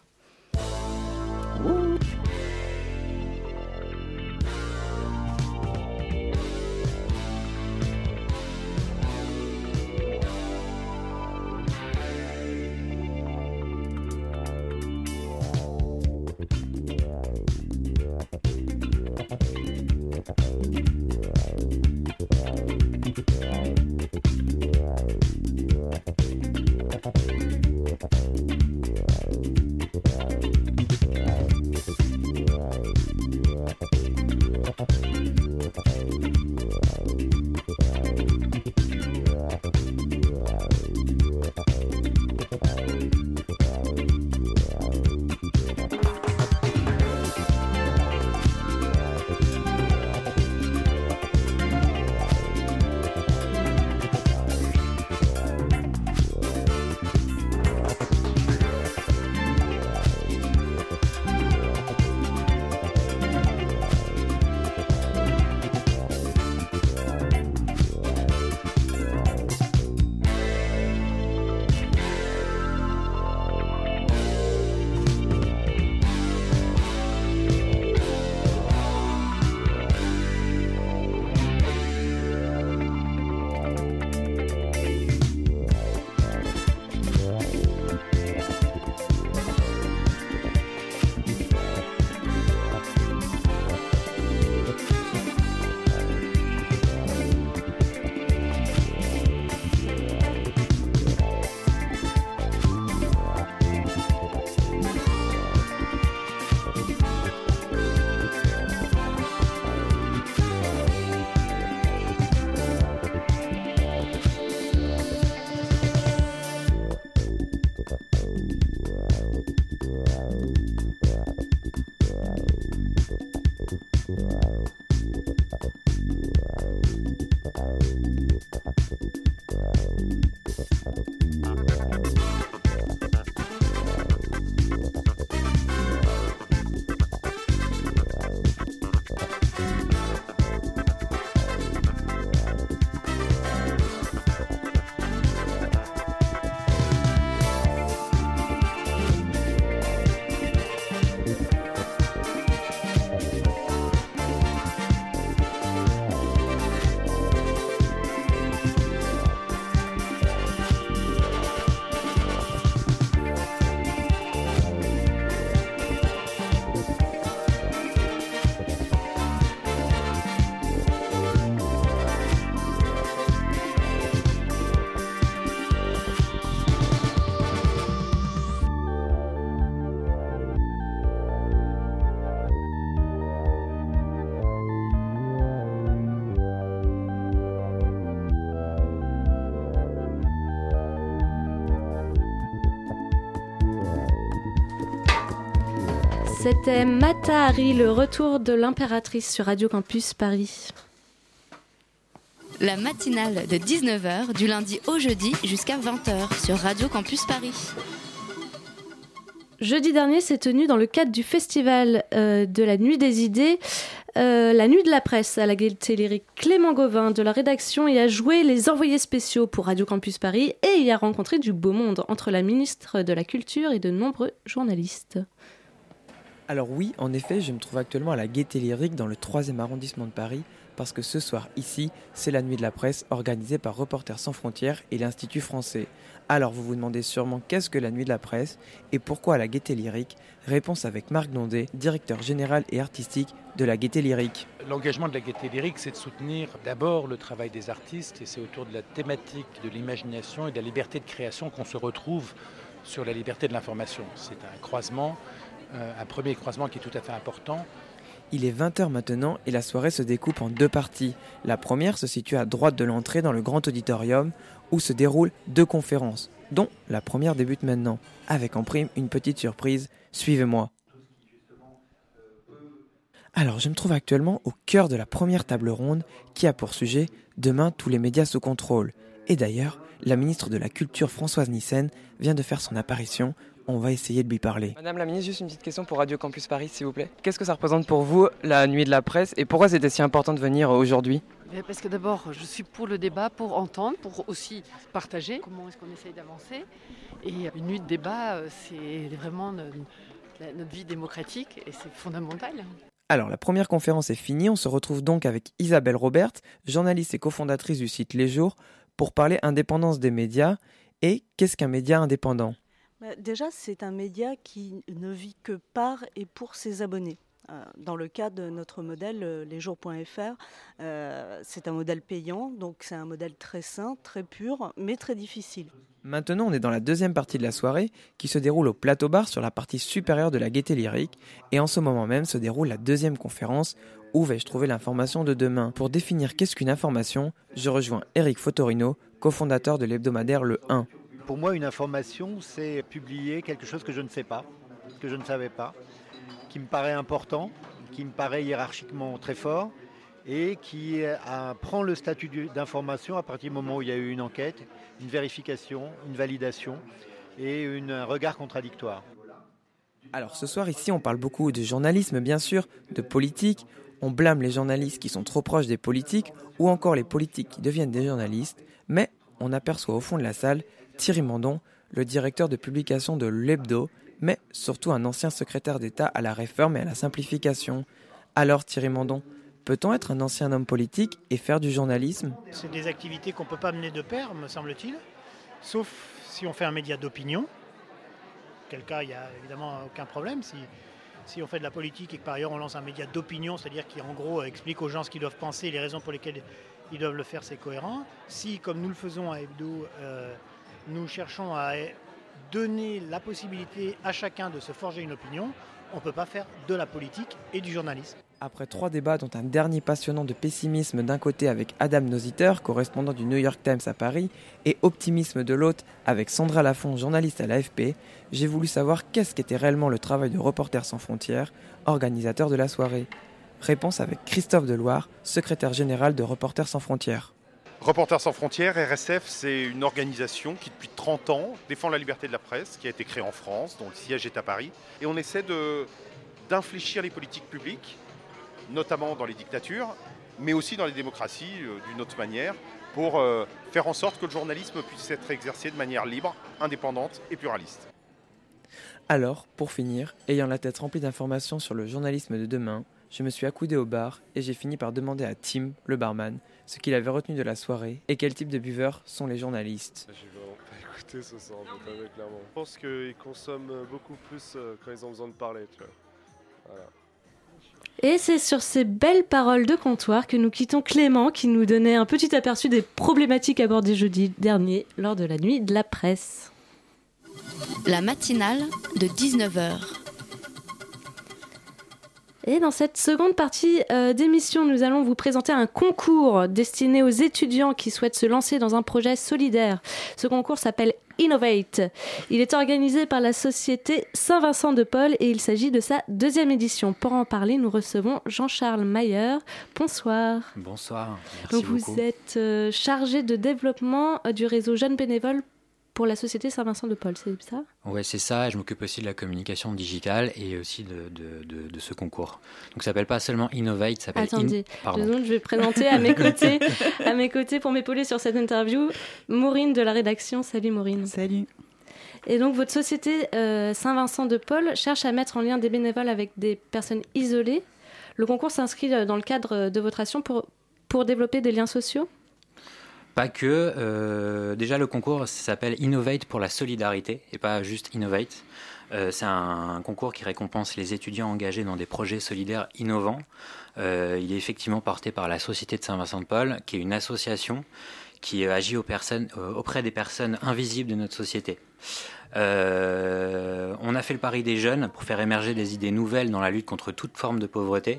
C'était Matahari, le retour de l'impératrice sur Radio Campus Paris. La matinale de 19h du lundi au jeudi jusqu'à 20h sur Radio Campus Paris. Jeudi dernier s'est tenu dans le cadre du festival euh, de la Nuit des Idées, euh, la Nuit de la Presse à la Gaîté Lyrique. Clément Gauvin de la rédaction y a joué les envoyés spéciaux pour Radio Campus Paris et y a rencontré du beau monde entre la ministre de la Culture et de nombreux journalistes. Alors oui, en effet, je me trouve actuellement à la Gaîté Lyrique dans le 3e arrondissement de Paris parce que ce soir ici, c'est la nuit de la presse organisée par Reporters sans frontières et l'Institut français. Alors vous vous demandez sûrement qu'est-ce que la nuit de la presse et pourquoi la Gaîté Lyrique? Réponse avec Marc Nondet, directeur général et artistique de la Gaîté Lyrique. L'engagement de la Gaîté Lyrique, c'est de soutenir d'abord le travail des artistes et c'est autour de la thématique de l'imagination et de la liberté de création qu'on se retrouve sur la liberté de l'information. C'est un croisement un premier croisement qui est tout à fait important. Il est 20h maintenant et la soirée se découpe en deux parties. La première se situe à droite de l'entrée dans le grand auditorium où se déroulent deux conférences, dont la première débute maintenant, avec en prime une petite surprise. Suivez-moi. Alors, je me trouve actuellement au cœur de la première table ronde qui a pour sujet Demain tous les médias sous contrôle. Et d'ailleurs, la ministre de la Culture Françoise Nissen vient de faire son apparition on va essayer de lui parler. Madame la ministre, juste une petite question pour Radio Campus Paris, s'il vous plaît. Qu'est-ce que ça représente pour vous la nuit de la presse et pourquoi c'était si important de venir aujourd'hui? Parce que d'abord, je suis pour le débat, pour entendre, pour aussi partager comment est-ce qu'on essaye d'avancer. Et une nuit de débat, euh, c'est vraiment notre vie démocratique et c'est fondamental. Alors, la première conférence est finie. On se retrouve donc avec Isabelle Robert, journaliste et cofondatrice du site Les Jours, pour parler indépendance des médias. Et qu'est-ce qu'un média indépendant? Déjà, c'est un média qui ne vit que par et pour ses abonnés. Euh, dans le cas de notre modèle, euh, lesjours.fr, euh, c'est un modèle payant, donc c'est un modèle très sain, très pur, mais très difficile. Maintenant, on est dans la deuxième partie de la soirée qui se déroule au plateau bar sur la partie supérieure de la gaieté lyrique. Et en ce moment même se déroule la deuxième conférence Où vais-je trouver l'information de demain? Pour définir qu'est-ce qu'une information, je rejoins Eric Fotorino, cofondateur de l'hebdomadaire Le 1. Pour moi, une information, c'est publier quelque chose que je ne sais pas, que je ne savais pas, qui me paraît important, qui me paraît hiérarchiquement très fort et qui prend le statut d'information à partir du moment où il y a eu une enquête, une vérification, une validation et un regard contradictoire. Alors ce soir ici on parle beaucoup de journalisme bien sûr, de politique, on blâme les journalistes qui sont trop proches des politiques ou encore les politiques qui deviennent des journalistes, mais on aperçoit au fond de la salle Thierry Mandon, le directeur de publication de l'Hebdo, mais surtout un ancien secrétaire d'État à la réforme et à la simplification. Alors Thierry Mandon, peut-on être un ancien homme politique et faire du journalisme? C'est des activités qu'on ne peut pas mener de pair, me semble-t-il, sauf si on fait un média d'opinion, quel cas il n'y a évidemment aucun problème. Si, si on fait de la politique et que par ailleurs on lance un média d'opinion, c'est-à-dire qui en gros explique aux gens ce qu'ils doivent penser et les raisons pour lesquelles ils doivent le faire, c'est cohérent. Si, comme nous le faisons à Hebdo, euh, nous cherchons à donner la possibilité à chacun de se forger une opinion, on ne peut pas faire de la politique et du journalisme. Après trois débats, dont un dernier passionnant de pessimisme d'un côté avec Adam Nositer, correspondant du New York Times à Paris, et optimisme de l'autre avec Sandra Lafont, journaliste à l'AFP, j'ai voulu savoir qu'est-ce qu'était réellement le travail de Reporters sans frontières, organisateur de la soirée. Réponse avec Christophe Deloire, secrétaire général de Reporters sans frontières. Reporters sans frontières, RSF, c'est une organisation qui depuis 30 ans défend la liberté de la presse, qui a été créée en France, dont le siège est à Paris. Et on essaie d'infléchir les politiques publiques, notamment dans les dictatures, mais aussi dans les démocraties euh, d'une autre manière, pour euh, faire en sorte que le journalisme puisse être exercé de manière libre, indépendante et pluraliste. Alors, pour finir, ayant la tête remplie d'informations sur le journalisme de demain, je me suis accoudé au bar et j'ai fini par demander à Tim, le barman, ce qu'il avait retenu de la soirée et quel type de buveurs sont les journalistes. J'ai vraiment pas écouté ce soir, je vais pas clairement. Je pense qu'ils consomment beaucoup plus euh, quand ils ont besoin de parler, tu vois. Voilà. Et c'est sur ces belles paroles de comptoir que nous quittons Clément qui nous donnait un petit aperçu des problématiques abordées jeudi dernier lors de la nuit de la presse. La matinale de 19h. Et dans cette seconde partie euh, d'émission, nous allons vous présenter un concours destiné aux étudiants qui souhaitent se lancer dans un projet solidaire. Ce concours s'appelle Innovate. Il est organisé par la société Saint-Vincent de Paul et il s'agit de sa deuxième édition. Pour en parler, nous recevons Jean-Charles Mayer. Bonsoir. Bonsoir. Merci Donc vous beaucoup. êtes euh, chargé de développement euh, du réseau Jeunes Bénévoles pour la société Saint-Vincent de Paul, c'est ça? Ouais, c'est ça. Je m'occupe aussi de la communication digitale et aussi de, de, de, de ce concours. Donc ça s'appelle pas seulement Innovate, ça s'appelle Attendez, In- Pardon. deux secondes, je vais présenter à mes côtés, à mes côtés pour m'épauler sur cette interview, Maureen de la rédaction. Salut Maureen. Salut. Et donc votre société euh, Saint-Vincent de Paul cherche à mettre en lien des bénévoles avec des personnes isolées. Le concours s'inscrit euh, dans le cadre de votre action pour, pour développer des liens sociaux? Pas que. euh, déjà, le concours s'appelle Innovate pour la solidarité et pas juste Innovate. Euh, c'est un, concours qui récompense les étudiants engagés dans des projets solidaires innovants. Euh, il est effectivement porté par la Société de Saint-Vincent-de-Paul, qui est une association qui agit auprès des personnes invisibles de notre société. On a fait le pari des jeunes pour faire émerger des idées nouvelles dans la lutte contre toute forme de pauvreté.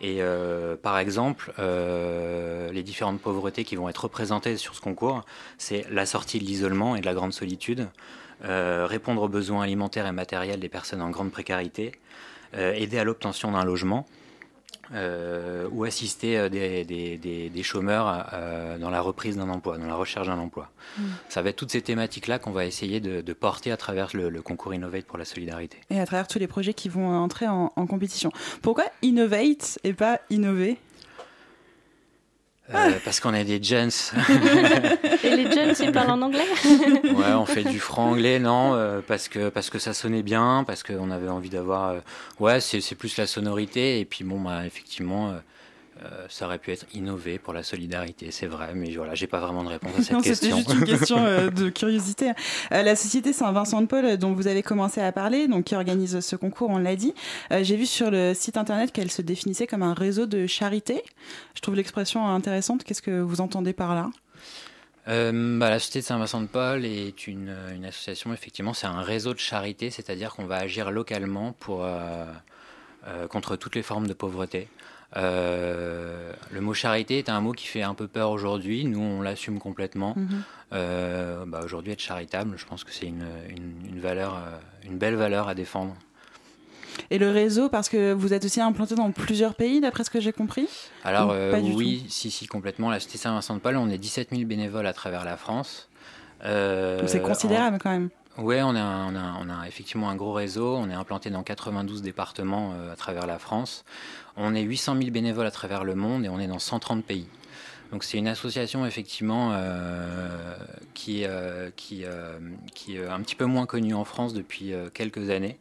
Et euh, par exemple, euh, les différentes pauvretés qui vont être représentées sur ce concours, c'est la sortie de l'isolement et de la grande solitude, euh, répondre aux besoins alimentaires et matériels des personnes en grande précarité, aider à l'obtention d'un logement, euh, ou assister euh, des, des- des- des chômeurs euh, dans la reprise d'un emploi, dans la recherche d'un emploi. Mm. Ça va être toutes ces thématiques-là qu'on va essayer de, de porter à travers le, le concours Innovate pour la solidarité. Et à travers tous les projets qui vont entrer en, en compétition. Pourquoi innovate et pas innover? Euh, parce qu'on est des gens. Et les jeunes, ils parlent en anglais? Ouais, on fait du franc-anglais, non, euh, parce que parce que ça sonnait bien, parce qu'on avait envie d'avoir. euh, ouais, c'est c'est plus la sonorité, et puis bon, bah, effectivement, euh, ça aurait pu être innové pour la solidarité, c'est vrai, mais voilà, j'ai pas vraiment de réponse à cette Non, c'était question. juste une question euh, de curiosité. Euh, la société Saint-Vincent de Paul, dont vous avez commencé à parler, donc qui organise ce concours, on l'a dit. J'ai vu sur le site internet qu'elle se définissait comme un réseau de charité. Je trouve l'expression intéressante. Qu'est-ce que vous entendez par là? Euh, bah, la Société de Saint-Vincent-de-Paul est une, une association, effectivement, c'est un réseau de charité, c'est-à-dire qu'on va agir localement pour, euh, euh, contre toutes les formes de pauvreté. Euh, le mot charité est un mot qui fait un peu peur aujourd'hui, nous on l'assume complètement. Mhm. Euh, bah, aujourd'hui être charitable, je pense que c'est une, une, une valeur, euh, une belle valeur à défendre. Et le réseau, parce que vous êtes aussi implanté dans plusieurs pays, d'après ce que j'ai compris? Alors euh, du oui, si, si, complètement. La Société Saint-Vincent-de-Paul, on est 17 000 bénévoles à travers la France. Donc c'est considérable quand même. Oui, on a, effectivement un gros réseau. On est implanté dans 92 départements euh, à travers la France. On est 800 000 bénévoles à travers le monde et on est dans 130 pays. Donc c'est une association effectivement euh, qui, qui, euh, est un petit peu moins connue en France depuis quelques années.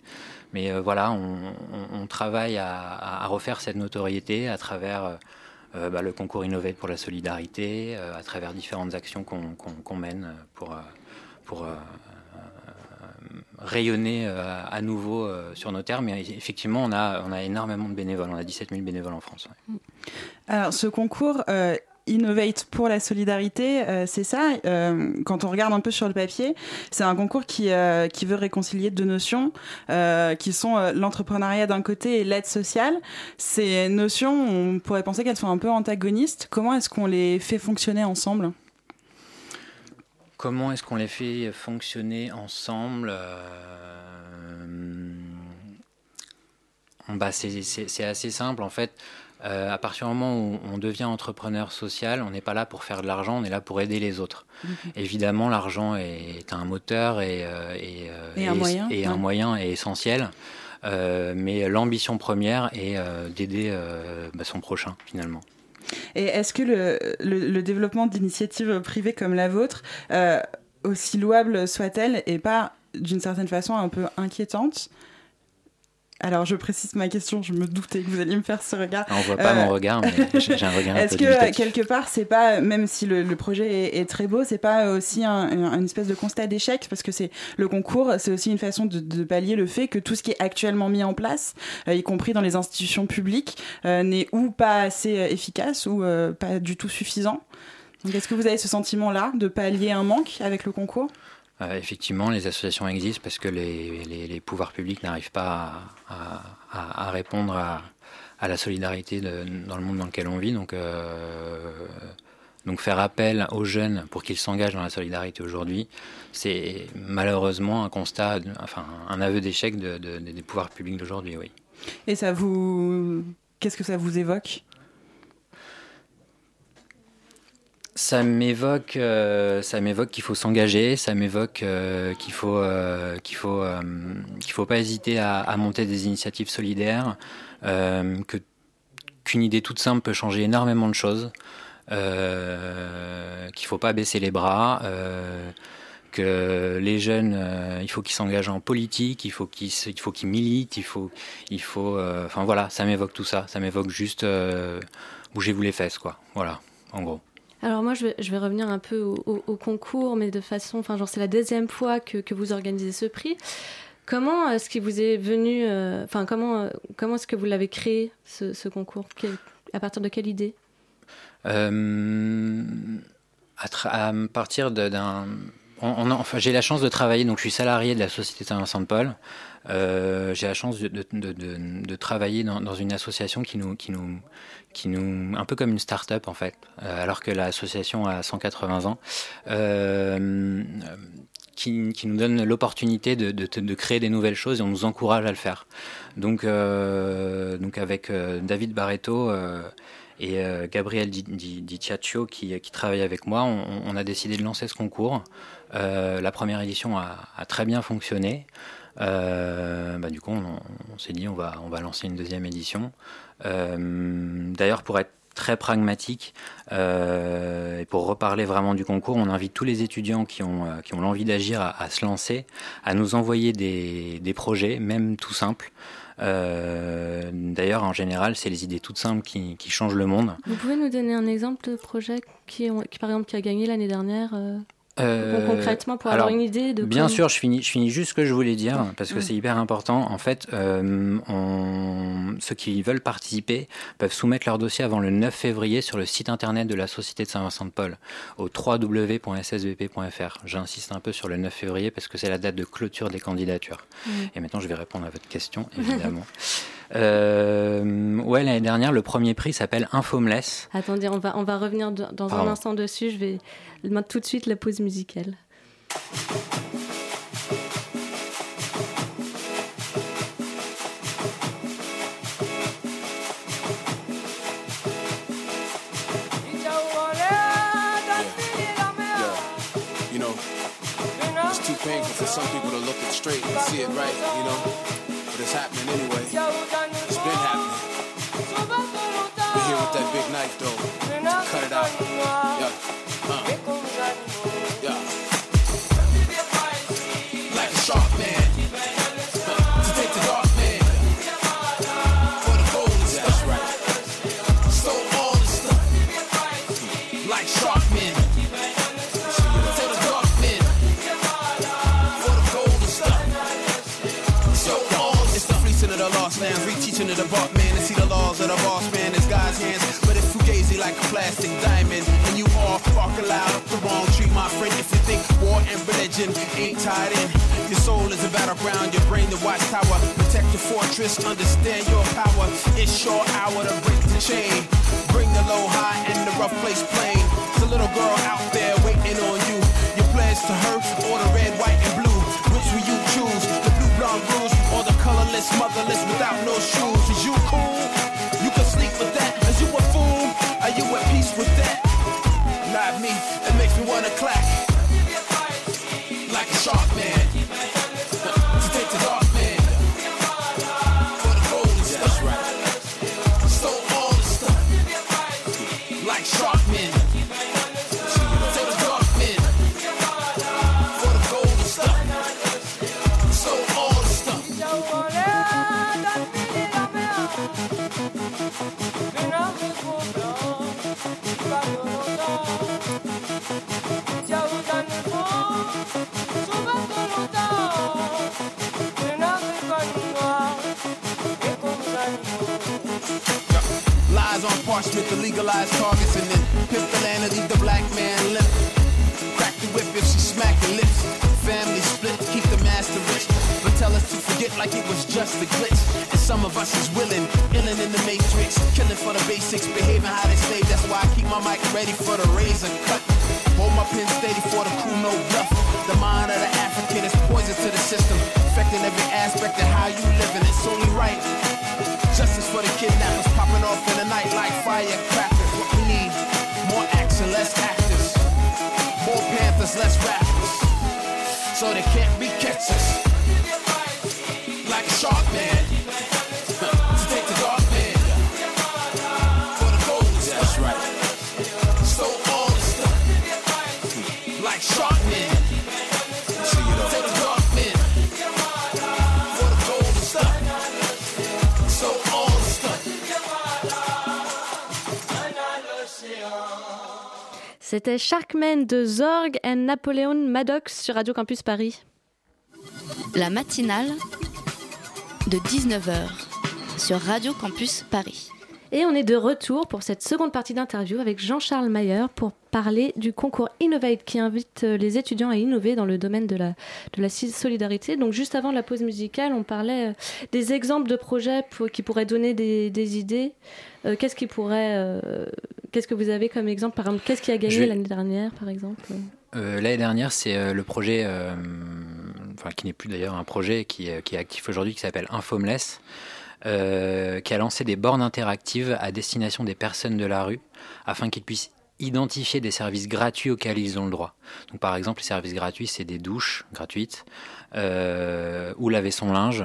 Mais voilà, on, travaille à, refaire cette notoriété à travers bah, le concours Innovate pour la solidarité, à travers différentes actions qu'on mène pour, rayonner euh, à nouveau euh, sur nos terres. Mais effectivement, on a, on a énormément de bénévoles. On a 17 000 bénévoles en France. ouais. Alors, ce concours, euh, Innovate pour la solidarité, c'est ça. Quand on regarde un peu sur le papier, c'est un concours qui, qui veut réconcilier deux notions qui sont l'entrepreneuriat d'un côté et l'aide sociale. Ces notions, on pourrait penser qu'elles sont un peu antagonistes. Comment est-ce qu'on les fait fonctionner ensemble? Comment est-ce qu'on les fait fonctionner ensemble Euh, bah, c'est- assez simple en fait. Euh, à partir du moment où on devient entrepreneur social, on n'est pas là pour faire de l'argent, on est là pour aider les autres. Évidemment, l'argent est un moteur et, euh, et, euh, Et un moyen, et un ouais. moyen est essentiel. Mais l'ambition première est euh, d'aider bah, son prochain finalement. Et est-ce que le, développement d'initiatives privées comme la vôtre, euh, aussi louable soit-elle, est pas d'une certaine façon un peu inquiétante alors, je précise ma question, je me doutais que vous alliez me faire ce regard. On voit pas mon regard, mais j'ai un regard Est-ce que, euh, quelque part, c'est pas, même si le, le projet est, est très beau, c'est pas aussi un, un- une espèce de constat d'échec? Parce que c'est le concours, c'est aussi une façon de, de pallier le fait que tout ce qui est actuellement mis en place, euh, y compris dans les institutions publiques, euh, n'est ou pas assez euh, efficace ou euh, pas du tout suffisant. Donc, est-ce que vous avez ce sentiment-là de pallier un manque avec le concours? Euh, effectivement, les associations existent parce que les, pouvoirs publics n'arrivent pas à, répondre à, la solidarité dans le monde dans lequel on vit. Donc, euh, donc faire appel aux jeunes pour qu'ils s'engagent dans la solidarité aujourd'hui, c'est malheureusement un constat, enfin un aveu d'échec de- de- des pouvoirs publics d'aujourd'hui, oui. Et ça vous. Qu'est-ce que ça vous évoque? Ça m'évoque, euh, ça m'évoque qu'il faut s'engager, ça m'évoque euh, qu'il faut, euh, qu'il faut, euh, qu'il faut pas hésiter à, à monter des initiatives solidaires, euh, que qu'une idée toute simple peut changer énormément de choses, euh, qu'il faut pas baisser les bras, que les jeunes, il faut qu'ils s'engagent en politique, il faut qu'ils, il faut qu'ils militent, il faut, il faut, enfin voilà, ça m'évoque tout ça, ça m'évoque juste bougez-vous les fesses, quoi, voilà, en gros. Alors moi, je vais, revenir un peu au, concours, mais de façon, enfin, genre c'est la deuxième fois que, vous organisez ce prix. Comment est-ce qu'il vous est venu, euh, enfin comment euh, comment est-ce que vous l'avez créé ce, concours? À partir de quelle idée? Euh, à, partir d'un. enfin, j'ai la chance de travailler, donc je suis salarié de la Société Saint-Vincent-de-Paul. Euh, j'ai la chance de, travailler dans, une association qui nous, qui nous, un peu comme une start-up en fait, euh, alors que l'association a 180 ans, euh, qui, qui nous donne l'opportunité de, de- créer des nouvelles choses et on nous encourage à le faire. Donc, euh, donc avec David Barreto et Gabriel Di, Di- qui, qui travaille avec moi, on, a décidé de lancer ce concours. La première édition a, très bien fonctionné. Bah, du coup, on, on s'est dit on va, on va lancer une deuxième édition. Euh, D'ailleurs, pour être très pragmatique euh, et pour reparler vraiment du concours, on invite tous les étudiants qui ont, euh, qui ont l'envie d'agir à, se lancer, à nous envoyer des, des projets, même tout simples. D'ailleurs, en général, c'est les idées toutes simples qui, qui changent le monde. Vous pouvez nous donner un exemple de projet qui par exemple, qui a gagné l'année dernière euh, concrètement pour alors, avoir une idée de Bien comment- sûr, je finis, je finis juste ce que je voulais dire parce que c'est hyper important. En fait, euh, on- ceux qui veulent participer peuvent soumettre leur dossier avant le 9 février sur le site internet de la Société de Saint-Vincent-de-Paul au www.ssvp.fr. J'insiste un peu sur le 9 février parce que c'est la date de clôture des candidatures. Et maintenant, je vais répondre à votre question, évidemment. Euh, ouais, l'année dernière, le premier prix s'appelle Infomeless. Attendez, on va, on va revenir de- dans un Pardon. instant dessus. Je vais mettre tout de suite la pause musicale. You know, it's too painful for some people to look it straight and see it right, you know? But it's happening anyway. With that big knife, though, cut it out. Yeah. Uh. Yeah. Like a sharp man. To take the dark man. For the stuff. Stole all the stuff. Like sharp men. For the man to see the laws of the boss plastic diamond. And you all up the wrong tree, my friend. If you think war and religion ain't tied in, your soul is a battleground, your brain the watchtower. Protect your fortress, understand your power. It's your hour to break the chain. Bring the low high and the rough place plain. It's a little girl out there waiting on you. Your pledge to her, or the red, white, and blue. Which will you choose? The blue, blonde bruise, or the colorless, motherless without no shoes? Is you cool? Legalize targets and then the land and leave the black man limp. Crack the whip if she smacking lips. Family split, keep the master rich. But tell us to forget like it was just a glitch. And some of us is willing, illin' in the matrix. Killing for the basics, behaving how they say. That's why I keep my mic ready for the razor cut. Hold my pen steady for the cool, no bluff. So they can't be catchers. Like a shark man. C'était Sharkman de Zorg et Napoléon Maddox sur Radio Campus Paris. La matinale de 19h sur Radio Campus Paris. Et on est de retour pour cette seconde partie d'interview avec Jean-Charles Mayer pour parler du concours Innovate qui invite euh, les étudiants à innover dans le domaine de la, de la solidarité. Donc juste avant la pause musicale, on parlait euh, des exemples de projets pour- qui pourraient donner des, des idées. Euh, qu'est-ce qui pourrait, euh, qu'est-ce que vous avez comme exemple? Par exemple, qu'est-ce qui a gagné vais- l'année dernière, par exemple? Euh, L'année dernière, c'est le projet, enfin qui n'est plus d'ailleurs un projet qui, est- qui est actif aujourd'hui, qui s'appelle Infomless, euh, qui a lancé des bornes interactives à destination des personnes de la rue, afin qu'ils puissent identifier des services gratuits auxquels ils ont le droit. Donc par exemple, les services gratuits, c'est des douches gratuites, euh, ou laver son linge,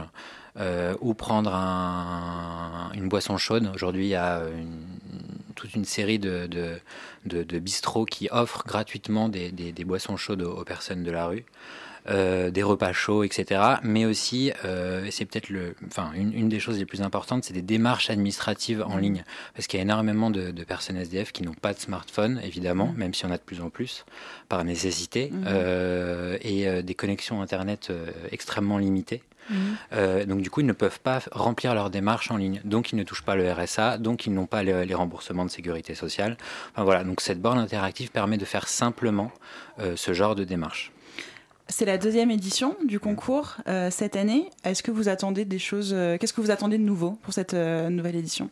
euh, ou prendre un- une boisson chaude. Aujourd'hui, il y a une- toute une série de, bistrots qui offrent gratuitement des, boissons chaudes aux personnes de la rue. Euh, des repas chauds, etc. Mais aussi, euh, et c'est peut-être le, enfin, une, une des choses les plus importantes, c'est des démarches administratives en ligne. Parce qu'il y a énormément de, de personnes SDF qui n'ont pas de smartphone, évidemment, Mhm. même s'il y en a de plus en plus, par nécessité, Mhm. euh, et euh, des connexions Internet extrêmement limitées. Euh, donc du coup, ils ne peuvent pas remplir leurs démarches en ligne. Donc ils ne touchent pas le RSA, donc ils n'ont pas les, les remboursements de sécurité sociale. Enfin voilà, donc cette borne interactive permet de faire simplement euh, ce genre de démarche. C'est la deuxième édition du concours euh, cette année. Est-ce que vous attendez des choses euh, Qu'est-ce que vous attendez de nouveau pour cette euh, nouvelle édition?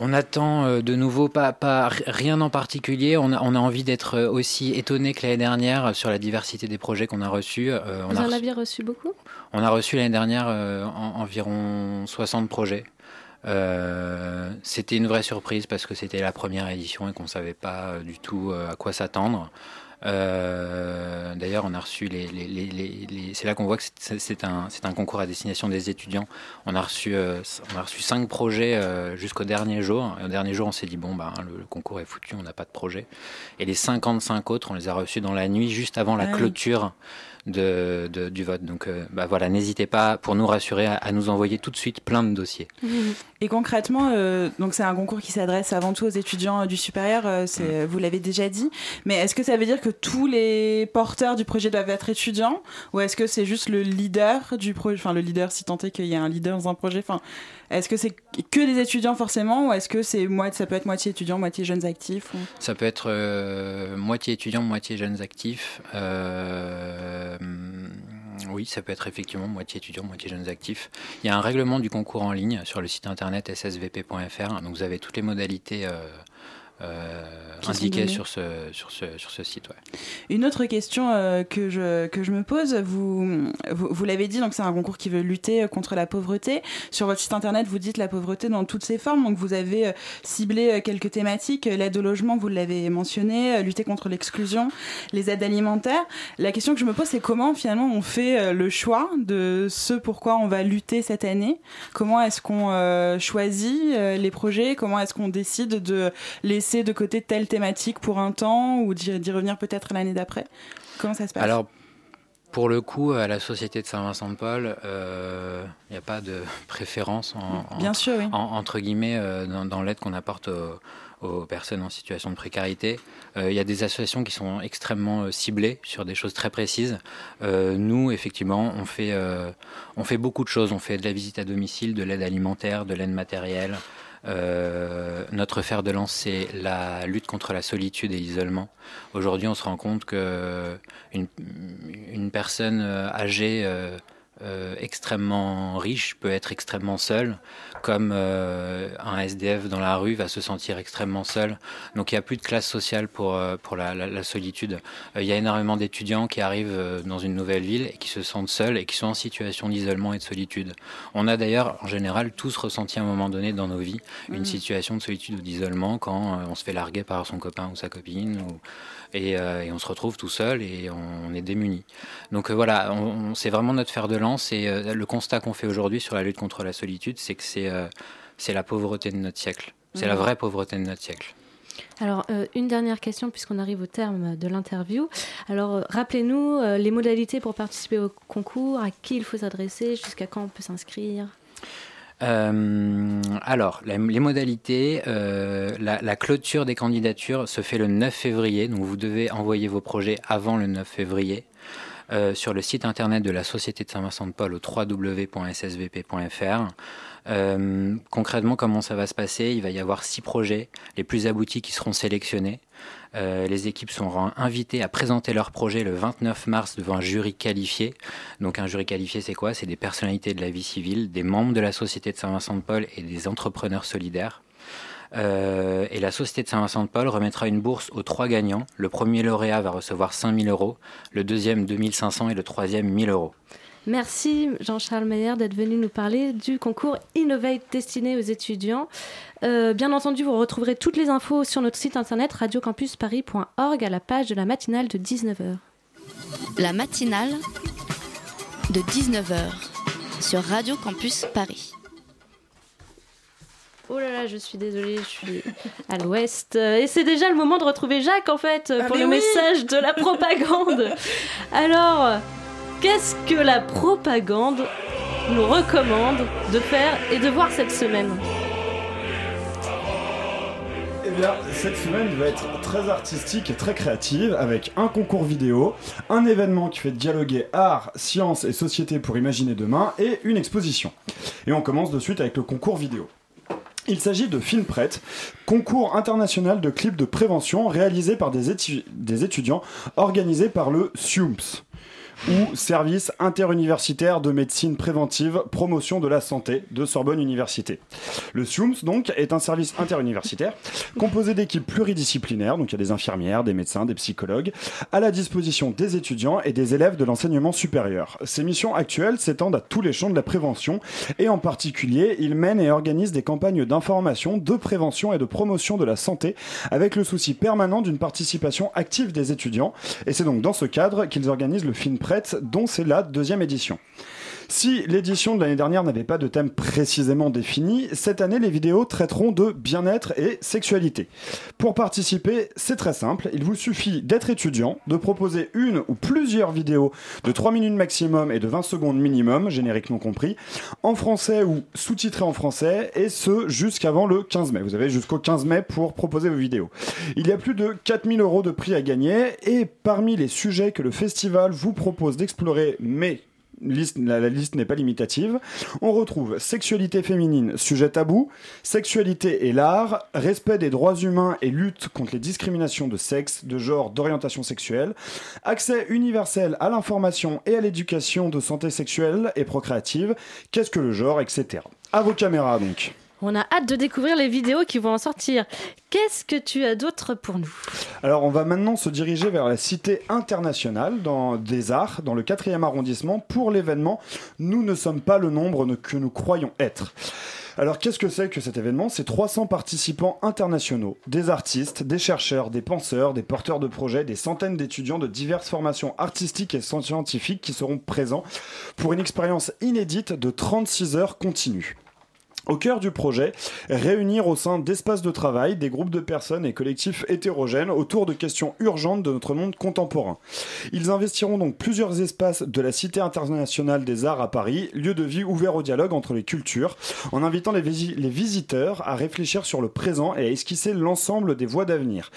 On attend de nouveau pas, pas rien en particulier. On a, on a envie d'être aussi étonné que l'année dernière sur la diversité des projets qu'on a reçus. Euh, on, Vous a en reçu, aviez reçu beaucoup? On a reçu l'année dernière euh, en- environ 60 projets. Euh, c'était une vraie surprise parce que c'était la première édition et qu'on savait pas du tout à quoi s'attendre. Euh, D'ailleurs, on a reçu les, les- les- les- les- c'est là qu'on voit que c'est- un, concours à destination des étudiants. On a reçu, euh, on a reçu cinq projets euh, jusqu'au dernier jour. Et au dernier jour, on s'est dit bon, bah, le, le concours est foutu, on n'a pas de projet. Et les 55 autres, on les a reçus dans la nuit, juste avant la Ah clôture de, de- du vote. Donc euh, bah voilà, n'hésitez pas pour nous rassurer à, à nous envoyer tout de suite plein de dossiers. Et concrètement, euh, donc c'est un concours qui s'adresse avant tout aux étudiants euh, du supérieur, euh, c'est, vous l'avez déjà dit. Mais est-ce que ça veut dire que tous les porteurs du projet doivent être étudiants? Ou est-ce que c'est juste le leader du projet Enfin, le leader, si tant est qu'il y a un leader dans un projet? Enfin, est-ce que c'est que des étudiants forcément Ou est-ce que c'est moi, ça peut être moitié étudiants, moitié jeunes actifs ou- Ça peut être euh, moitié étudiants, moitié jeunes actifs. Euh, oui, ça peut être effectivement moitié étudiants, moitié jeunes actifs. Il y a un règlement du concours en ligne sur le site internet ssvp.fr. Donc vous avez toutes les modalités euh, indiquées données. sur ce, sur ce, sur ce site. ouais. Une autre question euh, que, je, que je me pose, vous, vous, vous l'avez dit, donc c'est un concours qui veut lutter euh, contre la pauvreté. Sur votre site internet, vous dites la pauvreté dans toutes ses formes, donc vous avez euh, ciblé euh, quelques thématiques, Euh, l'aide au logement, vous l'avez mentionné, euh, lutter contre l'exclusion, les aides alimentaires. La question que je me pose, c'est comment finalement on fait euh, le choix de ce pourquoi on va lutter cette année? Comment est-ce qu'on euh, choisit euh, les projets? Comment est-ce qu'on décide de laisser de côté telle thématique pour un temps ou d'y revenir peut-être l'année d'après? Comment ça se passe? Alors, pour le coup, à la Société de Saint-Vincent-de-Paul, euh, il n'y a pas de préférence en, en- Bien sûr, oui. en- entre guillemets euh, dans, dans l'aide qu'on apporte aux, aux personnes en situation de précarité. Euh, Il y a des associations qui sont extrêmement euh, ciblées sur des choses très précises. Euh, nous, effectivement, on fait, euh, on fait beaucoup de choses. On fait de la visite à domicile, de l'aide alimentaire, de l'aide matérielle. Euh, notre fer de lance, la lutte contre la solitude et l'isolement. Aujourd'hui, on se rend compte que une, personne euh, âgée euh, extrêmement riche peut être extrêmement seule, comme euh, un SDF dans la rue va se sentir extrêmement seul. Donc il n'y a plus de classe sociale pour, euh, pour la, la- la solitude. Euh, il y a énormément d'étudiants qui arrivent dans une nouvelle ville et qui se sentent seuls et qui sont en situation d'isolement et de solitude. On a d'ailleurs en général tous ressenti à un moment donné dans nos vies une Mhm. situation de solitude ou d'isolement quand on se fait larguer par son copain ou sa copine ou, et, euh, et on se retrouve tout seul et on, on est démuni. Donc euh, voilà, on- on- c'est vraiment notre fer de lance et euh, le constat qu'on fait aujourd'hui sur la lutte contre la solitude, c'est que c'est la pauvreté de notre siècle. C'est la Mhm. vraie pauvreté de notre siècle. Alors, euh, une dernière question, puisqu'on arrive au terme de l'interview. Alors, euh, rappelez-nous euh, les modalités pour participer au concours, à qui il faut s'adresser, jusqu'à quand on peut s'inscrire? Euh, alors, les modalités, euh, la, clôture des candidatures se fait le 9 février, donc vous devez envoyer vos projets avant le 9 février. euh, sur le site internet de la Société de Saint-Vincent-de-Paul au www.ssvp.fr. Concrètement, comment ça va se passer? Il va y avoir six projets, les plus aboutis qui seront sélectionnés. Euh, les équipes seront invitées à présenter leur projet le 29 mars devant un jury qualifié. Donc un jury qualifié, c'est quoi? C'est des personnalités de la vie civile, des membres de la Société de Saint-Vincent-de-Paul et des entrepreneurs solidaires. Euh, et la Société de Saint-Vincent-de-Paul remettra une bourse aux trois gagnants. Le premier lauréat va recevoir 5000 euros, le deuxième 2500 et le troisième 1000 euros. Merci Jean-Charles Meyer d'être venu nous parler du concours Innovate destiné aux étudiants. Euh, bien entendu, vous retrouverez toutes les infos sur notre site internet radiocampusparis.org à la page de la matinale de 19h. La matinale de 19h sur Radio Campus Paris. Oh là là, je suis désolée, je suis à l'ouest. Euh, Et c'est déjà le moment de retrouver Jacques, en fait, Ah, pour le oui message de la propagande. Alors, qu'est-ce que la propagande nous recommande de faire et de voir cette semaine Eh bien, cette semaine va être très artistique et très créative avec un concours vidéo, un événement qui fait dialoguer art, science et société pour imaginer demain et une exposition. Et on commence de suite avec le concours vidéo. Il s'agit de Film Prête, concours international de clips de prévention réalisé par des, étu- des étudiants organisé par le SUMPS ou Service interuniversitaire de médecine préventive promotion de la santé de Sorbonne Université. Le SUMS donc est un service interuniversitaire composé d'équipes pluridisciplinaires, donc il y a des infirmières, des médecins, des psychologues, à la disposition des étudiants et des élèves de l'enseignement supérieur. Ces missions actuelles s'étendent à tous les champs de la prévention et en particulier, ils mènent et organisent des campagnes d'information, de prévention et de promotion de la santé avec le souci permanent d'une participation active des étudiants et c'est donc dans ce cadre qu'ils organisent le Film Prête dont c'est la deuxième édition. Si l'édition de l'année dernière n'avait pas de thème précisément défini, cette année les vidéos traiteront de bien-être et sexualité. Pour participer, c'est très simple, il vous suffit d'être étudiant, de proposer une ou plusieurs vidéos de 3 minutes maximum et de 20 secondes minimum, générique non compris, en français ou sous-titré en français, et ce jusqu'avant le 15 mai. Vous avez jusqu'au 15 mai pour proposer vos vidéos. Il y a plus de 4000 euros de prix à gagner, et parmi les sujets que le festival vous propose d'explorer, mais la, la liste n'est pas limitative. On retrouve sexualité féminine, sujet tabou, sexualité et l'art, respect des droits humains et lutte contre les discriminations de sexe, de genre, d'orientation sexuelle, accès universel à l'information et à l'éducation de santé sexuelle et procréative, qu'est-ce que le genre, etc. À vos caméras donc. On a hâte de découvrir les vidéos qui vont en sortir. Qu'est-ce que tu as d'autre pour nous? Alors on va maintenant se diriger vers la Cité internationale dans, des arts, dans le 4e arrondissement, pour l'événement Nous ne sommes pas le nombre que nous croyons être. Alors qu'est-ce que c'est que cet événement? C'est 300 participants internationaux, des artistes, des chercheurs, des penseurs, des porteurs de projets, des centaines d'étudiants de diverses formations artistiques et scientifiques qui seront présents pour une expérience inédite de 36 heures continues. Au cœur du projet, réunir au sein d'espaces de travail des groupes de personnes et collectifs hétérogènes autour de questions urgentes de notre monde contemporain. Ils investiront donc plusieurs espaces de la Cité internationale des arts à Paris, lieu de vie ouvert au dialogue entre les cultures, en invitant les, visi- les visiteurs à réfléchir sur le présent et à esquisser l'ensemble des voies d'avenir.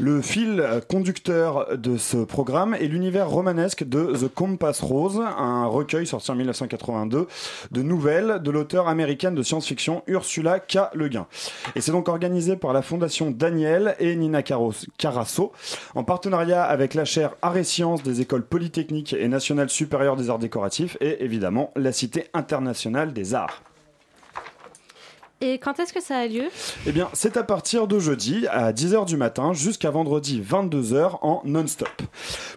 Le fil conducteur de ce programme est l'univers romanesque de The Compass Rose, un recueil sorti en 1982 de nouvelles de l'auteur américaine de science-fiction Ursula K. Le Guin. Et c'est donc organisé par la Fondation Daniel et Nina Carasso, en partenariat avec la chaire Arts et Sciences des écoles polytechniques et nationales supérieures des arts décoratifs et évidemment la Cité internationale des arts. Et quand est-ce que ça a lieu? Eh bien, c'est à partir de jeudi à 10h du matin jusqu'à vendredi 22h en non-stop.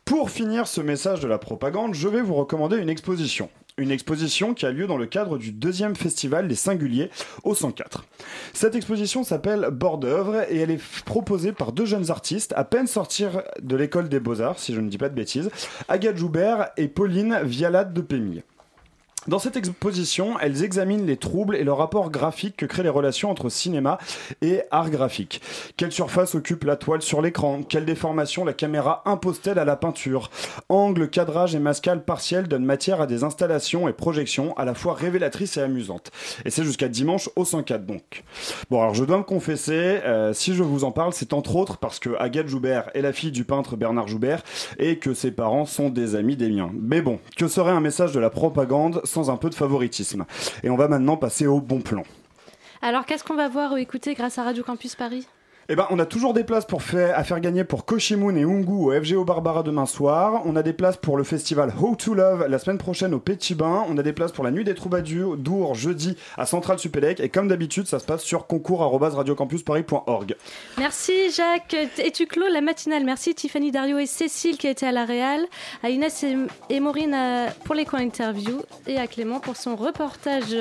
Pour finir ce message de la propagande, je vais vous recommander une exposition. Une exposition qui a lieu dans le cadre du deuxième festival des singuliers au 104. Cette exposition s'appelle Bord d'œuvre et elle est proposée par deux jeunes artistes à peine sortir de l'école des beaux-arts, si je ne dis pas de bêtises, Agathe Joubert et Pauline Vialade de Pémille. Dans cette exposition, elles examinent les troubles et le rapport graphique que créent les relations entre cinéma et art graphique. Quelle surface occupe la toile sur l'écran? Quelle déformation la caméra impose-t-elle à la peinture? Angle, cadrage et mascale partiel donnent matière à des installations et projections à la fois révélatrices et amusantes. Et c'est jusqu'à dimanche au 104 donc. Bon alors je dois me confesser, euh, si je vous en parle, c'est entre autres parce que Agathe Joubert est la fille du peintre Bernard Joubert et que ses parents sont des amis des miens. Mais bon, que serait un message de la propagande sans un peu de favoritisme Et on va maintenant passer au bon plan. Alors qu'est-ce qu'on va voir ou écouter grâce à Radio Campus Paris? Eh ben, on a toujours des places pour faire, à faire gagner pour Koshimoon et Ungu au FGO Barbara demain soir. On a des places pour le festival How to Love la semaine prochaine au Petit Bain. On a des places pour la nuit des troubadours jeudi à Centrale Supélec. Et comme d'habitude, ça se passe sur concours@radiocampusparis.org. Merci Jacques. Et tu clôt la matinale? Merci Tiffany Dario et Cécile qui étaient à la Réal, à Inès et, Maureen euh, pour les coins interviews et à Clément pour son reportage.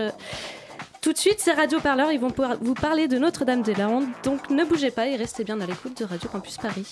Tout de suite, c'est Radio Parleur. Ils vont vous parler de Notre-Dame-des-Landes. Donc ne bougez pas et restez bien à l'écoute de Radio Campus Paris.